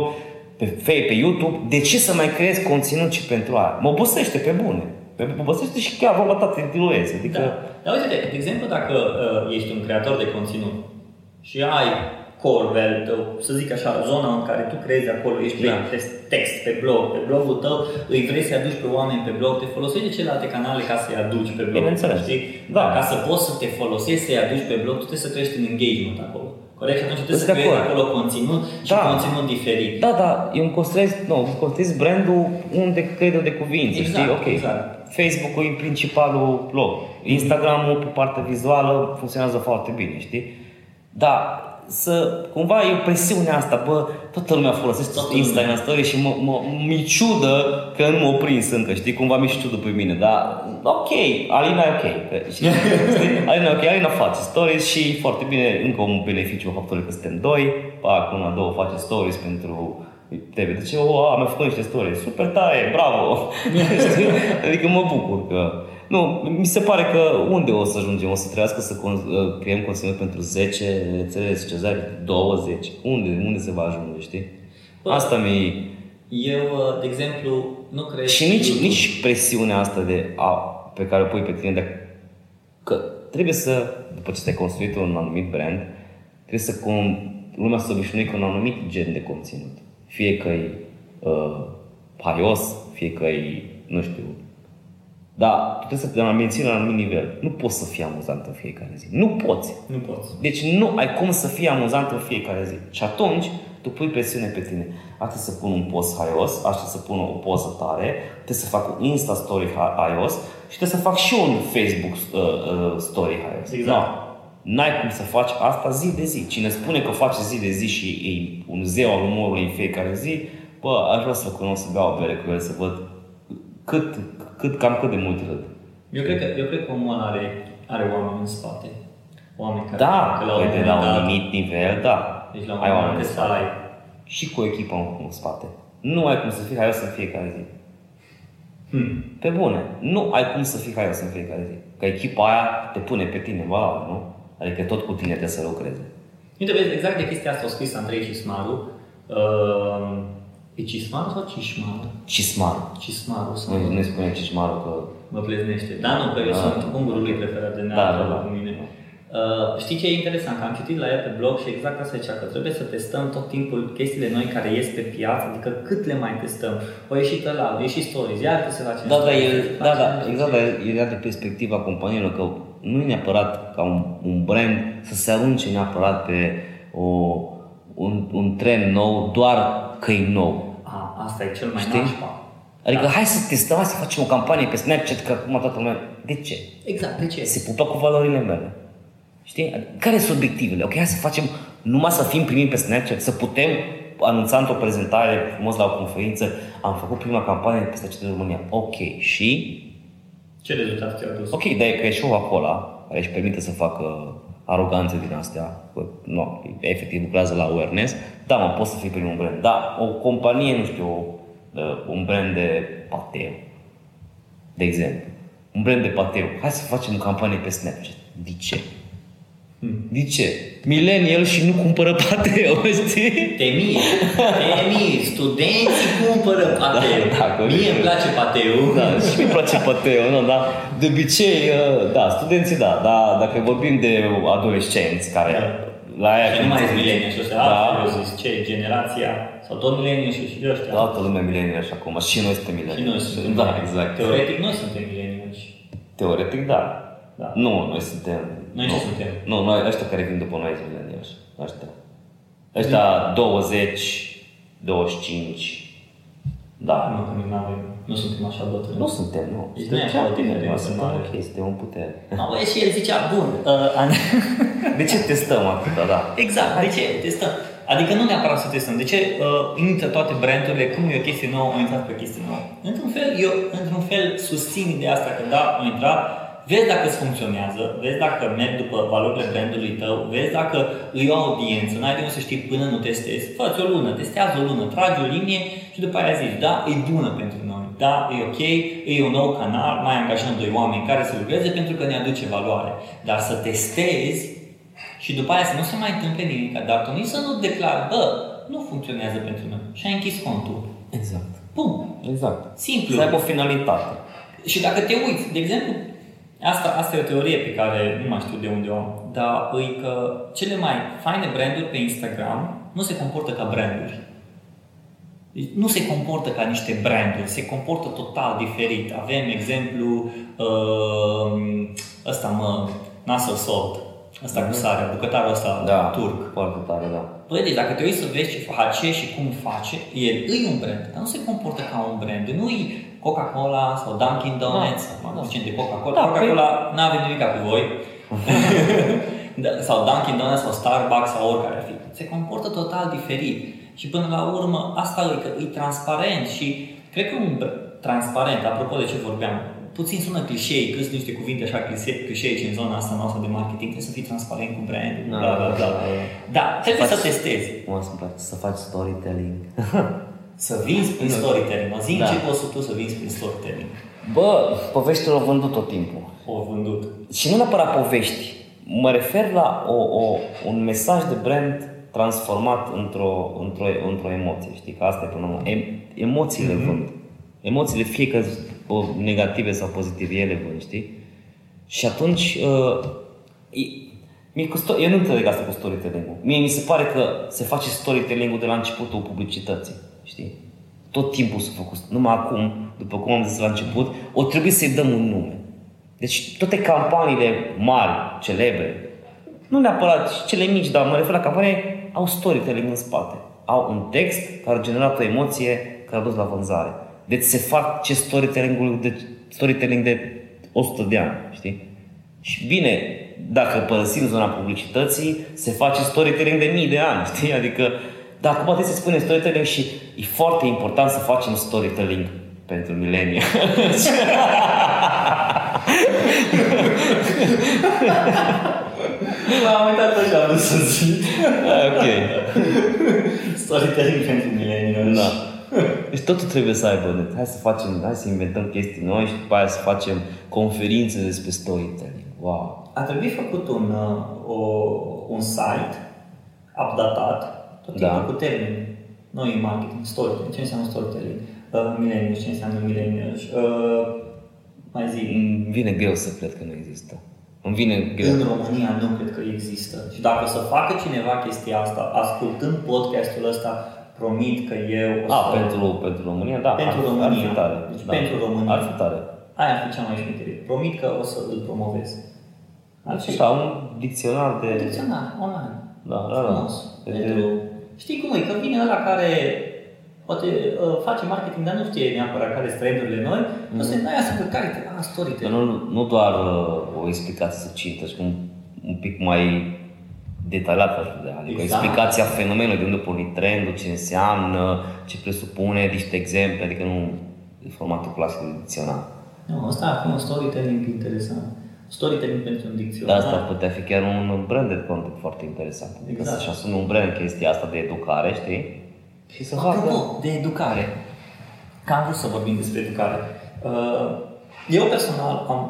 B: pe, Fe- pe YouTube, de ce să mai creez conținut și pentru aia? Mă obosește pe bune. Pe- Mă obosește și chiar vorba ta te diluezi. Adică,
A: Da. Dar uite, de exemplu, dacă uh, ești un creator de conținut și ai core tău, să zic așa, zona în care tu creezi acolo, ești
B: Da.
A: pe text, pe blog, pe blogul tău, îi vrei să-i aduci pe oameni pe blog, te folosești de celelalte canale ca să-i aduci pe blog.
B: Bineînțeles.
A: Știi?
B: Da.
A: Dar ca să poți să te folosești, să-i aduci pe blog, tu trebuie să crești un engagement acolo. Corect? Și atunci trebuie
B: Sunt
A: să
B: de
A: creezi
B: acord.
A: acolo conținut și
B: Da.
A: conținut diferit.
B: Da, da, eu îmi construiesc, nu, îmi construiesc brandul unde cred eu de cuvință,
A: Exact,
B: știi? Ok,
A: exact.
B: Facebook-ul e principalul blog, Instagram-ul pe partea vizuală funcționează foarte bine, știi? Da, să, cumva e presiunea asta, bă, toată lumea folosește
A: Toată
B: Instagram story și mă, mă, mi ciudă că nu m-a prins încă, știi? Cumva mi-e și ciudă pe mine, dar ok, Alina e ok, că, știi? Alina e ok, Alina face stories și foarte bine, încă un beneficiu a faptului că suntem doi, pac, una, două face stories pentru Tebe, de ce, o, am mai făcut niște stories, super tare, bravo! Știi? adică mă bucur că... Nu, mi se pare că unde o să ajungem? O să trebuiască să con- uh, creăm conținut pentru 10 rețele socializare, 20. Unde, unde se va ajunge, știi?
A: Bă,
B: Asta mi
A: Eu, uh, de exemplu, nu cred
B: Și nici,
A: YouTube.
B: nici presiunea asta de a, pe care o pui pe tine, de, că trebuie să, după ce ți-ai construit un anumit brand, trebuie să cum, lumea să obișnuie cu un anumit gen de conținut. Fie că e uh, haios, fie că e, nu știu, Dar tu trebuie să te menții la un anumit nivel. Nu poți să fii amuzant în fiecare zi. Nu poți.
A: Nu poți.
B: Deci nu ai cum să fii amuzant în fiecare zi. Și atunci tu pui presiune pe tine. Asta să pun un post haios, asta să pun o poză tare, trebuie să fac un Insta story haios și trebuie să fac și un Facebook uh, uh, story haios.
A: Exact.
B: No. N-ai cum să faci asta zi de zi. Cine spune că face zi de zi și e un zeu al umorului în fiecare zi, bă, aș vrea să-l cunosc, să beau o bere cu el, să văd cât, cât, cam cât de mult râd.
A: Eu cred că, eu cred că omul are, are oameni în spate. Oameni care
B: Da,
A: că la un
B: păi de
A: moment
B: la un
A: dat-
B: anumit nivel, da.
A: Deci la un
B: ai
A: moment
B: oameni
A: dat
B: în
A: să
B: spate.
A: ai.
B: Și cu echipa în, în spate. Nu ai cum să fii haios în fiecare zi.
A: Hmm.
B: Pe bune, nu ai cum să fii haios în fiecare zi. Că echipa aia te pune pe tine, valabil, nu? Adică tot cu tine trebuie să lucreze.
A: Uite, vezi, exact de chestia asta au scris Andrei Cismaru. Uh, e Cismaru sau Cismaru?
B: Cismaru.
A: Cismaru sau...
B: Noi, noi spunem cismaru că...
A: Mă pleznește. Da, nu, că eu
B: Da.
A: sunt ungurul lui preferat de
B: Da,
A: neamul
B: da, da.
A: cu mine. Uh, știi ce e interesant? Că am citit la el pe blog și exact asta zicea, că trebuie să testăm tot timpul chestiile noi care ies pe piață, adică cât le mai testăm. O ieșit ăla, o ieșit stories, iar că se face
B: Da, da,
A: stories,
B: el,
A: se
B: da,
A: face
B: da,
A: nu știu
B: exact,
A: ce.
B: dar el era de perspectiva companiilor că nu e neapărat ca un, un brand să se arunce neapărat pe o, un, un trend nou doar că e nou.
A: A, asta e cel mai
B: Știi?
A: nașpa.
B: Adică hai să testăm, hai să facem o campanie pe Snapchat, că acum toată lumea... De ce?
A: Exact, de ce?
B: Se pupă cu valorile mele. Știi? Adică, Care sunt obiectivele? Ok, hai să facem numai să fim primim pe Snapchat, să putem anunța într-o prezentare frumos la o conferință, am făcut prima campanie pe Snapchat în România. Ok, și?
A: Ce rezultat ți-a dus?
B: Ok, dar e că e și acolo care își permite să facă aroganțe din astea, că, nu, efectiv lucrează la awareness, da, mă, pot să fii primul brand. Da, o companie, nu știu, o, uh, un brand de pateu, de exemplu. Un brand de pateu. Hai să facem o campanie pe Snapchat. De ce? De ce? Millennial și nu cumpără pateu, știi?
A: Temie, temie, studenții cumpără pateu.
B: Da, da, corect.
A: Mie îmi place pateu.
B: Da, și mi place pateu, nu, da. De obicei, uh, da, studenții da, dar dacă vorbim de adolescenți care la aia...
A: Și nu mai sunt millennial și ăștia,
B: Da.
A: da. eu zis, ce, generația, sau tot millennial și și ăștia.
B: Toată lumea milenial și acum, și noi suntem
A: Și
B: mileniali.
A: noi suntem.
B: Da, exact.
A: Teoretic noi suntem millennial.
B: Teoretic, da.
A: Da.
B: Nu, noi suntem...
A: Noi
B: nu.
A: ce suntem?
B: Nu, noi ăștia care vin după noi sunt mileniali. Ăștia. Ăștia 20, 25, da.
A: Nu, că noi n-avem, nu suntem așa bătrâni.
B: Nu suntem, nu.
A: Deci nu e așa o diferență
B: Suntem
A: mare.
B: ok, suntem în putere.
A: No, băi, și el zicea, bun, uh, an-
B: De ce testăm atâta, da?
A: Exact, de ce testăm? Adică nu neapărat să testăm. De ce uh, intră toate brandurile, cum e o chestie nouă, au intrat pe o chestie nouă? Într-un fel, eu, într-un fel, susțin ideea asta că da, au intrat, vezi dacă îți funcționează, vezi dacă merg după valorile brandului tău, vezi dacă îi o audiență, n-ai de unde să știi până nu testezi. Fă-ți o lună, testează o lună, tragi o linie și după aia zici, da, e bună pentru noi, da, e ok, e un nou canal, mai angajăm doi oameni care să lucreze pentru că ne aduce valoare. Dar să testezi și după aia să nu se mai întâmple nimic, dar tu nici să nu declari, bă, nu funcționează pentru noi. Și ai închis contul.
B: Exact.
A: Bun.
B: Exact.
A: Simplu.
B: Să aibă o finalitate.
A: Și dacă te uiți, de exemplu, asta, asta e o teorie pe care nu mai știu de unde o am, dar e că cele mai faine branduri pe Instagram nu se comportă ca branduri. Deci nu se comportă ca niște branduri, se comportă total diferit. Avem exemplu uh, ăsta, mă, Nasser Salt, ăsta cu sarea, bucătarul ăsta
B: Da,
A: turc.
B: Foarte tare, da.
A: Păi, deci dacă te uiți să vezi ce face și cum face, el e un brand, dar nu se comportă ca un brand. Nu e Coca-Cola sau Dunkin' Donuts,
B: Da,
A: da,
B: da.
A: zicem de Coca-Cola.
B: Da,
A: Coca-Cola nu avem nimic cu voi. Da, sau Dunkin' Donuts sau Starbucks sau oricare ar fi. Se comportă total diferit. Și până la urmă, asta e că e transparent și cred că un br- transparent, apropo de ce vorbeam, puțin sună clișei, câți niște cuvinte așa clișe- clișeici în zona asta noastră de marketing, trebuie să fii transparent cu brandul,
B: Da,
A: bla, bla, bla.
B: da, da.
A: Da, trebuie să
B: Faci-
A: testezi.
B: Mă, îmi place să faci storytelling.
A: Să vinzi prin storytelling. Mă zic
B: Da.
A: ce poți să tu să vinzi prin storytelling.
B: Bă, poveștile au vândut tot timpul.
A: O vândut.
B: Și nu neapărat povești. Mă refer la o, o, un mesaj de brand transformat într-o, într-o, într-o emoție. Știi că asta e până la urmă. Em, emoțiile mm-hmm. vând. Emoțiile, fie că o, negative sau pozitive, ele vând, știi? Și atunci, uh, e, mie cu sto- eu nu înțeleg asta cu storytelling-ul. Mie mi se pare că se face storytelling-ul de la începutul publicității, știi? tot timpul s-a făcut. Numai acum, după cum am zis la început, o trebuie să-i dăm un nume. Deci toate campaniile mari, celebre, nu neapărat și cele mici, dar mă refer la campanie, au storytelling în spate. Au un text care a generat o emoție care a dus la vânzare. Deci se fac ce storytelling de, storytelling de 100 de ani, știi? Și bine, dacă părăsim zona publicității, se face storytelling de mii de ani, știi? Adică, dar acum trebuie să spunem storytelling și e foarte important să facem storytelling pentru milenia.
A: M-am uitat așa, nu să zic.
B: ok.
A: Storytelling pentru millennials.
B: Da. Deci totul trebuie să aibă. Hai să facem, hai să inventăm chestii noi și după aia să facem conferințe despre storytelling. Wow.
A: A trebuit făcut un, uh, o, un site updatat, tot timpul
B: Da.
A: cu termeni noi în marketing, storytelling, ce înseamnă storytelling, uh, millennials, ce înseamnă millennials, uh, mai zi,
B: Îmi vine greu să cred că nu există. Îmi vine greu.
A: în România nu cred că există. Și dacă o să facă cineva chestia asta, ascultând podcastul ăsta, promit că eu o
B: A,
A: să...
B: pentru, pentru România, da.
A: Pentru
B: ar,
A: România.
B: Ar fi tare.
A: Deci
B: da.
A: pentru România.
B: Ar fi tare.
A: Aia ar fi cea mai șmecherie. Promit că o să îl promovez. Ar fi
B: Așa, un dicționar de...
A: dicționar online.
B: Da, da, da.
A: Frumos.
B: De-
A: Pentru... Știi cum e? Că vine ăla care poate uh, face marketing, dar nu știe neapărat care sunt trendurile noi, mm-hmm. o să dai asta pe care te ah,
B: Că
A: storytelling.
B: nu, nu doar uh, o explicație succintă, ci un, un pic mai detaliată, aș putea. Adică
A: Exact.
B: explicația fenomenului, de unde porni trendul, ce înseamnă, ce presupune, niște exemple, adică nu e formatul clasic de dicționar.
A: Nu, asta ar fi un storytelling interesant. Storytelling pentru un
B: Dar
A: dicționar.
B: asta ar putea fi chiar un branded content foarte interesant. Adică
A: Exact.
B: să-și asume un brand chestia asta de educare, știi? Și să facă...
A: Apropo de educare, că am vrut să vorbim despre educare. Uh, eu personal am,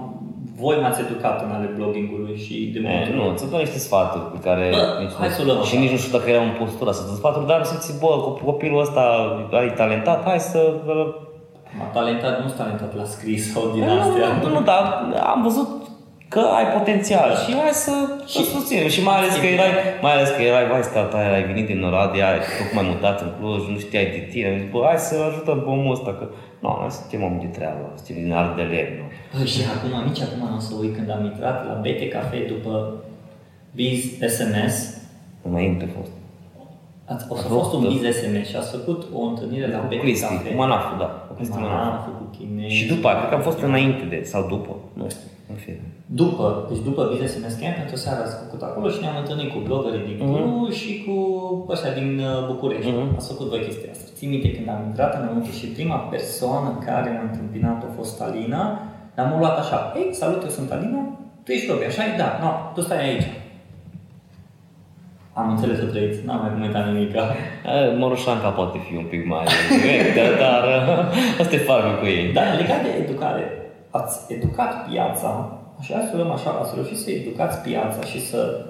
A: voi m-ați educat în ale bloggingului și de
B: E,
A: multe
B: nu, îți dau niște sfaturi pe care
A: Bă,
B: nici
A: hai
B: nu,
A: să o luăm
B: și
A: așa.
B: nici nu știu dacă eram în postura să dau sfaturi, dar să zic, bă, cop- copilul ăsta e talentat, hai să...
A: M-a talentat, nu sunt talentat la scris sau din
B: Nu,
A: astea.
B: nu, nu, dar am văzut că ai potențial și hai să, să susținem. Și mai ales că erai, mai ales că erai, vai, stata aia, ai venit din Oradea, ai tocmai mutat în Cluj, nu știai de tine. Am zis, bă, hai să ajutăm pe omul ăsta, că nu, noi suntem oameni de treabă, suntem din Ardelev, nu?
A: Bă, și acum, nici acum nu o să uit când am intrat la BT Cafe după Biz SMS.
B: Înainte a fost.
A: Ați, o să
B: A
A: fost un
B: fost,
A: Biz SMS și ați făcut o întâlnire la
B: Cu
A: BT
B: Cristi,
A: Cafe.
B: cu Manafu, da. Cu Cristi Manafu.
A: Manafu, cu Chinezi.
B: Și după, cred că am fost înainte de, sau după, nu știu, în fine.
A: După, deci după Biz SMS Camp, pentru o seară ați făcut acolo și ne-am întâlnit cu bloggerii din
B: Mhm.
A: Cluj și cu ăștia din uh, București.
B: Mhm.
A: Ați făcut voi chestia asta. Țin minte când am intrat înăuntru și prima persoană care m-a întâmpinat a fost Alina, l-am luat așa, ei, salut, eu sunt Alina, tu ești Robi, așa e? Da, no, tu stai aici. Am înțeles să trăiți, n-am mai comentat nimic.
B: Eh, Moroșanca poate fi un pic mai directă, dar asta e farmă cu ei.
A: Dar legat de educare, ați educat piața, așa să luăm așa, ați reușit să educați piața și să,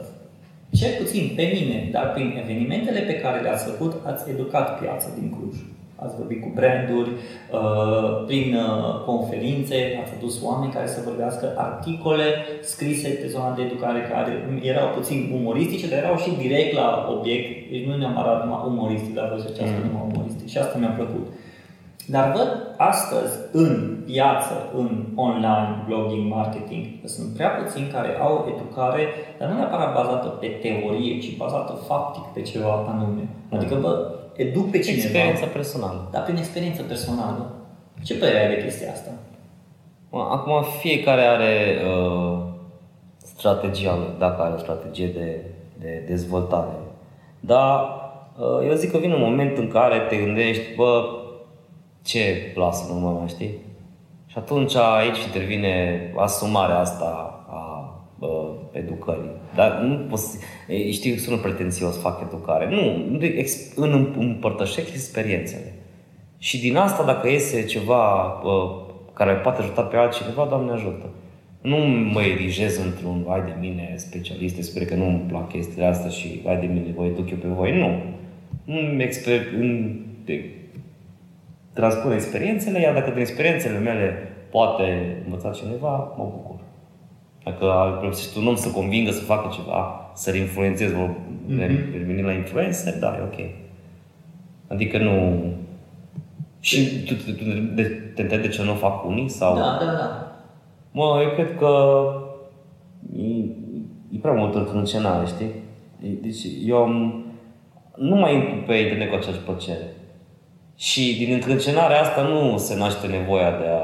A: cel puțin pe mine, dar prin evenimentele pe care le-ați făcut, ați educat piața din Cluj. Ați vorbit cu branduri, uh, prin uh, conferințe, ați adus oameni care să vorbească articole scrise pe zona de educare care erau puțin umoristice, dar erau și direct la obiect, deci nu neapărat numai umoristici, dar vă ziceați mm. numai umoristici și asta mi-a plăcut. Dar văd astăzi în piață, în online, blogging, marketing, că sunt prea puțini care au educare, dar nu neapărat bazată pe teorie, ci bazată faptic pe ceva anume. Adică, bă, educ pe cineva,
B: Experiența personală.
A: dar prin experiență personală. Ce părere ai de chestia asta?
B: Mă, Acum fiecare are uh, strategia lui, dacă are o strategie de, de dezvoltare. Dar uh, eu zic că vine un moment în care te gândești, bă, ce lasă în urmă, știi? Și atunci aici intervine asumarea asta a uh, educării. Dar nu poți, e, știi, sună pretențios, fac educare. Nu, nu ex- în împărtășesc experiențele. Și din asta, dacă iese ceva uh, care poate ajuta pe altcineva, Doamne ajută. Nu mă erigez într-un, hai de mine, specialist, sper că nu-mi plac chestiile astea și hai de mine, voi duc eu pe voi. Nu. Îmi exper, îmi de, transpun experiențele, iar dacă din experiențele mele poate învăța cineva, mă bucur. Dacă lipsește un om să convingă să facă ceva, să-l influențeze, mm-hmm. revenim la influencer, da, e ok. Adică nu, Și tu, tu, tu de, te întrebi de ce nu o fac unii? Sau...
A: Da, da, da.
B: Mă, eu cred că e, e prea mult încrâncenare, știi? E- Deci eu am, nu mai intru pe internet cu aceeași plăcere. Și din încrâncenarea asta nu se naște nevoia de a,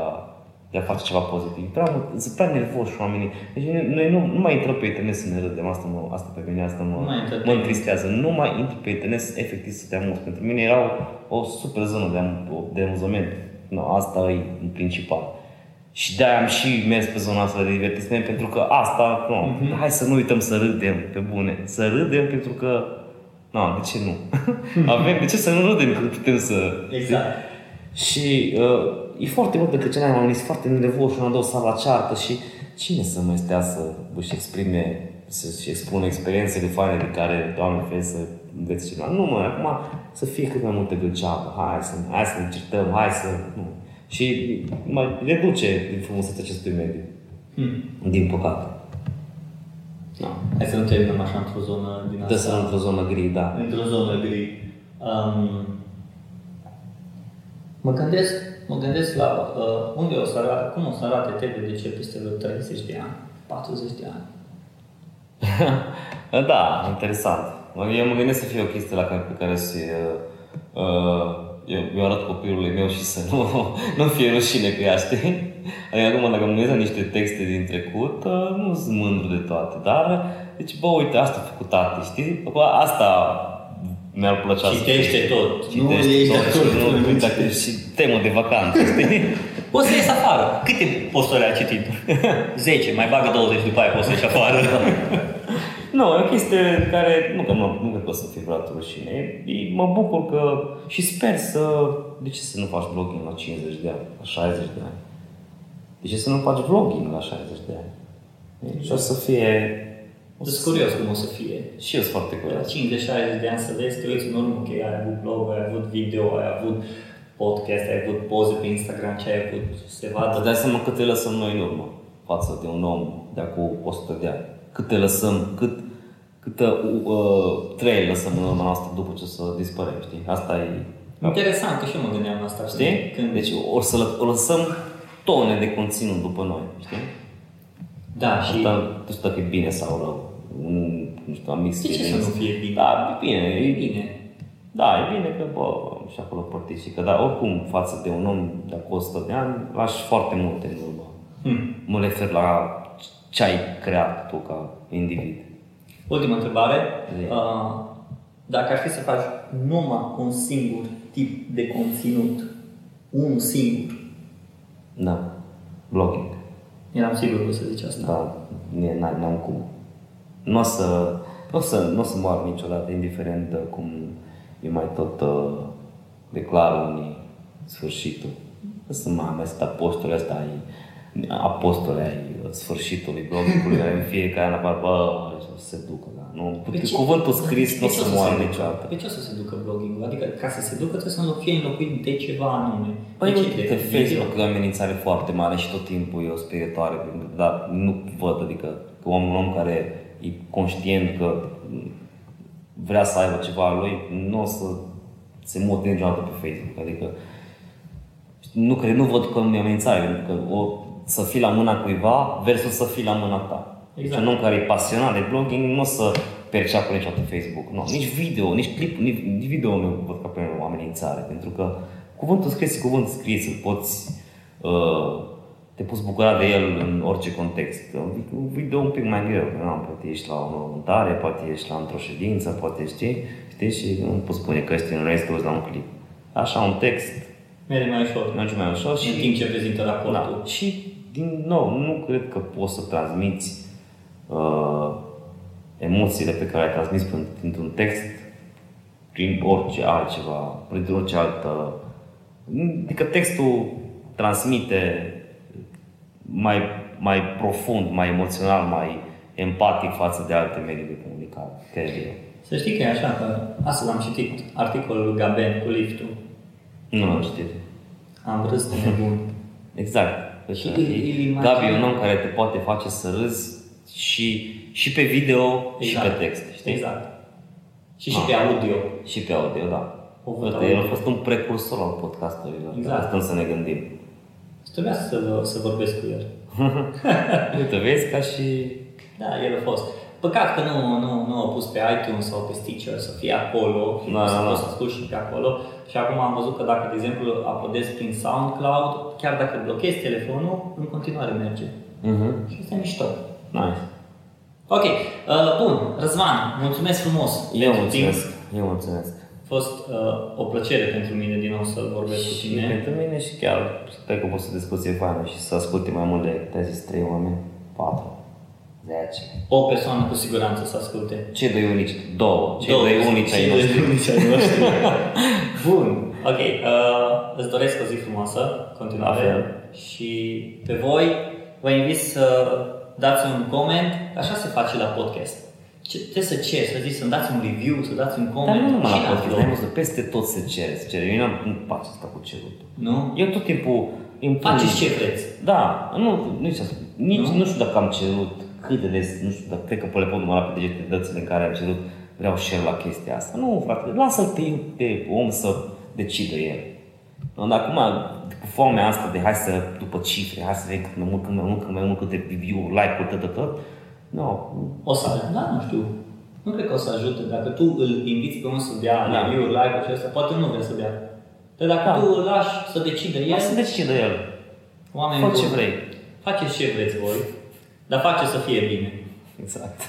B: de a face ceva pozitiv. Prea mult, sunt prea nervoși oamenii. Deci noi- noi nu, nu mai intrăm pe internet să ne râdem. Asta, mă, asta pe mine, asta mă,
A: Nu mai intră
B: mă
A: pe-
B: întristează. Nu mai intru pe internet să- efectiv să te amuzi. Pentru mine era o, o super zonă de, am, de amuzament. No, asta e în principal. Și de-aia am și mers pe zona asta de divertisment, pentru că asta, nu,
A: Mhm.
B: hai să nu uităm să râdem, pe bune. Să râdem pentru că, nu, de ce nu? Avem, de ce să nu râdem când putem să...
A: Exact.
B: Și uh, e foarte mult decât ce n-am oamenii sunt foarte nervoși, una, două, sau la ceartă și cine să mai stea să își exprime, să-și expună experiențele faine de care, Doamne, fie să înveți ceva. Nu, mă, acum să fie cât mai multă gâlceavă. Hai să, hai să ne certăm, hai să... Nu. Și mai reduce din frumusețea acestui mediu.
A: Hmm.
B: Din păcate.
A: Da. Hai să nu terminăm așa într-o zonă din
B: Dă
A: asta.
B: să într-o zonă gri, da.
A: într-o zonă gri. Um, mă gândesc, mă gândesc la uh, unde o să arate, cum o să arate TVDC peste vreo 30 de ani, 40 de ani.
B: Da, interesant. Eu mă gândesc să fie o chestie la care, pe care să uh, eu, eu arăt copilului meu și să nu, nu fie rușine cu ea, știi? Adică acum dacă mă gândesc la niște texte din trecut, uh, nu sunt mândru de toate, dar deci, bă, uite, asta a făcut tati, știi? Acum, asta mi-ar plăcea să
A: Citește
B: fie.
A: tot. Nu
B: Citește
A: ești
B: tot
A: acolo.
B: și nu, uite, dacă și temă de vacanță, știi?
A: Poți să ieși afară. Câte posturi ai citit? 10, mai bagă 20 după aia poți să ieși afară.
B: Nu, e o chestie care nu că nu, nu cred că o să fie vreodată rușine. E- Mă bucur că și sper să... De ce să nu faci vlogging la 50 de ani, la 60 de ani? De ce să nu faci vlogging la 60 de ani? E, Și o să fie...
A: Sunt curios cum o să fie.
B: Și eu sunt foarte
A: La
B: curios.
A: 50-60 de ani să vezi, te uiți în urmă, ok, ai avut blog, ai avut video, ai avut podcast, ai avut poze pe Instagram, ce ai avut, se vadă.
B: Îți dai seama cât te lăsăm noi în urmă față de un om de acum 100 de ani. Cât te lăsăm, cât, câtă uh, trei lăsăm în urma noastră după ce o să dispărem, știi? Asta e...
A: Interesant, că și eu mă gândeam la asta.
B: Știi?
A: Când,
B: Deci o să lă- o lăsăm tone de conținut după noi, știi?
A: da, și
B: Asta nu știu dacă e bine sau rău. Un, nu știu, am mix
A: De ce să nu fie bine?
B: Da, e bine.
A: e
B: E,
A: bine.
B: da, e bine că, bă, și acolo particică. Dar oricum, față de un om de acum 100 de ani, lași foarte multe în urmă.
A: Hmm.
B: Mă refer la ce ai creat tu ca individ.
A: Ultima întrebare.
B: Zi.
A: Uh, dacă ar fi să faci numai un singur tip de conținut, unul singur,
B: Da. Blogging.
A: eram sigur că o să zici asta.
B: Da, n- n- n-am cum. Nu o să, nu o să, nu o să moar niciodată, indiferent de cum e mai tot uh, declară unii sfârșitul. Nu sunt mai amestea apostole ăsta ai apostole ai sfârșitului blogului, care în fiecare an apar, bă, o să se ducă, da. Nu,
A: Pe ce-
B: cuvântul scris
A: pe
B: nu o
A: ce
B: să
A: se
B: moară
A: ducă?
B: niciodată.
A: Pe ce o să se ducă blogging Adică ca să se ducă trebuie să nu fie înlocuit de ceva anume.
B: Păi
A: de ce?
B: uite,
A: De
B: Facebook e o amenințare foarte mare și tot timpul e o sperietoare, dar nu văd, adică că un om care e conștient că vrea să aibă ceva al lui, nu o să se mute niciodată pe Facebook, adică nu cred, nu văd că e o amenințare, pentru că o, să fii la mâna cuiva versus să fii la mâna ta.
A: Exact.
B: Deci un om care e pasionat de blogging nu o să perceapă niciodată Facebook. Nu, nici video, nici clip, nici, nici video nu văd ca pe o amenințare, pentru că cuvântul scris e cuvânt scris, îl poți, uh, te poți bucura de el în orice context. Un video un pic mai greu, că nu, poate ești la o mormântare, poate ești la într-o ședință, poate știi, știi, și nu poți spune că ești în rest la un clip. Așa, un text,
A: Merge mai ușor.
B: merge mai ușor și
A: În timp ce prezintă raportul.
B: da. Și, din nou, nu cred că poți să transmiți uh, emoțiile pe care le transmis printr-un text prin orice altceva, prin orice altă... Adică textul transmite mai, mai profund, mai emoțional, mai empatic față de alte medii de comunicare, cred eu.
A: Să știi că e așa, că astăzi am citit articolul lui Gaben cu liftul.
B: Nu l-am citit.
A: Am râs de nebun.
B: Exact. Deci,
A: Și îl- îl imagine-
B: Gabi e un om care te poate face să râzi și, și pe video și pe text, știi?
A: Exact. Și și
B: Ah.
A: pe audio.
B: Și pe audio, da.
A: Povăta
B: Uite, el a fost un precursor al podcasturilor.
A: Exact.
B: Stăm să ne gândim.
A: Trebuia să, să vorbesc cu el.
B: Uite, vezi, ca și...
A: Da, el a fost. Păcat că nu, nu, nu a pus pe iTunes sau pe Stitcher să fie acolo și
B: Da,
A: să
B: da,
A: poți
B: da.
A: să asculti și pe acolo. Și acum am văzut că dacă, de exemplu, uploadezi prin SoundCloud, chiar dacă blochezi telefonul, în continuare merge.
B: Mhm.
A: Și asta e mișto.
B: Nice.
A: Ok, uh, bun, Răzvan, mulțumesc frumos
B: Eu
A: pentru
B: mulțumesc.
A: timp.
B: Eu mulțumesc.
A: A fost uh, o plăcere pentru mine din nou să vorbesc cu
B: Și
A: tine.
B: pentru mine și chiar sper că o să discuție faină și să asculte mai mult de, te zis, trei oameni, patru, zece.
A: O persoană cu siguranță să asculte.
B: Cei doi unici, două, cei
A: Două,
B: doi unici ai
A: cei doi
B: noștri.
A: unici ai noștri. Bun, ok. Uh, îți doresc o zi frumoasă, în continuare.
B: La fel.
A: Și pe voi vă invit să dați un coment. Așa se face la podcast. Ce, trebuie să ceri, să zici, să-mi dați un review, să dați un
B: Dar
A: comment.
B: nu numai
A: Și
B: la
A: în
B: podcast,
A: upload.
B: ai văzut, peste tot se cere, se cere. Eu n-am nu place asta cu cerut.
A: Nu?
B: Eu tot timpul îmi pun-
A: Faceți ce vreți.
B: Da, nu, nu, știu, nici,
A: Nu?
B: nu? știu dacă am cerut cât de des, nu știu, dacă, cred că le pot număra pe degete dățile în care am cerut, vreau share la chestia asta. Nu, frate, lasă-l pe, pe om să decidă el. Nu, Dar acum, cu foamea asta de hai să, după cifre, hai să vedem cât mai mult, cât mai mult, cât mai mult, câte review-uri, like-uri, tot, tot, tot. Nu,
A: O să, da, nu știu. Nu cred că o să ajute. Dacă tu îl inviți pe unul să dea
B: Da.
A: review-uri, like-uri și astea, poate nu vrea să dea. Dar dacă
B: Da.
A: tu îl lași să decide el,
B: hai să decidă el.
A: oamenii
B: Fă ce
A: vor-
B: vrei.
A: Faceți ce vreți voi, dar faceți să fie bine.
B: Exact.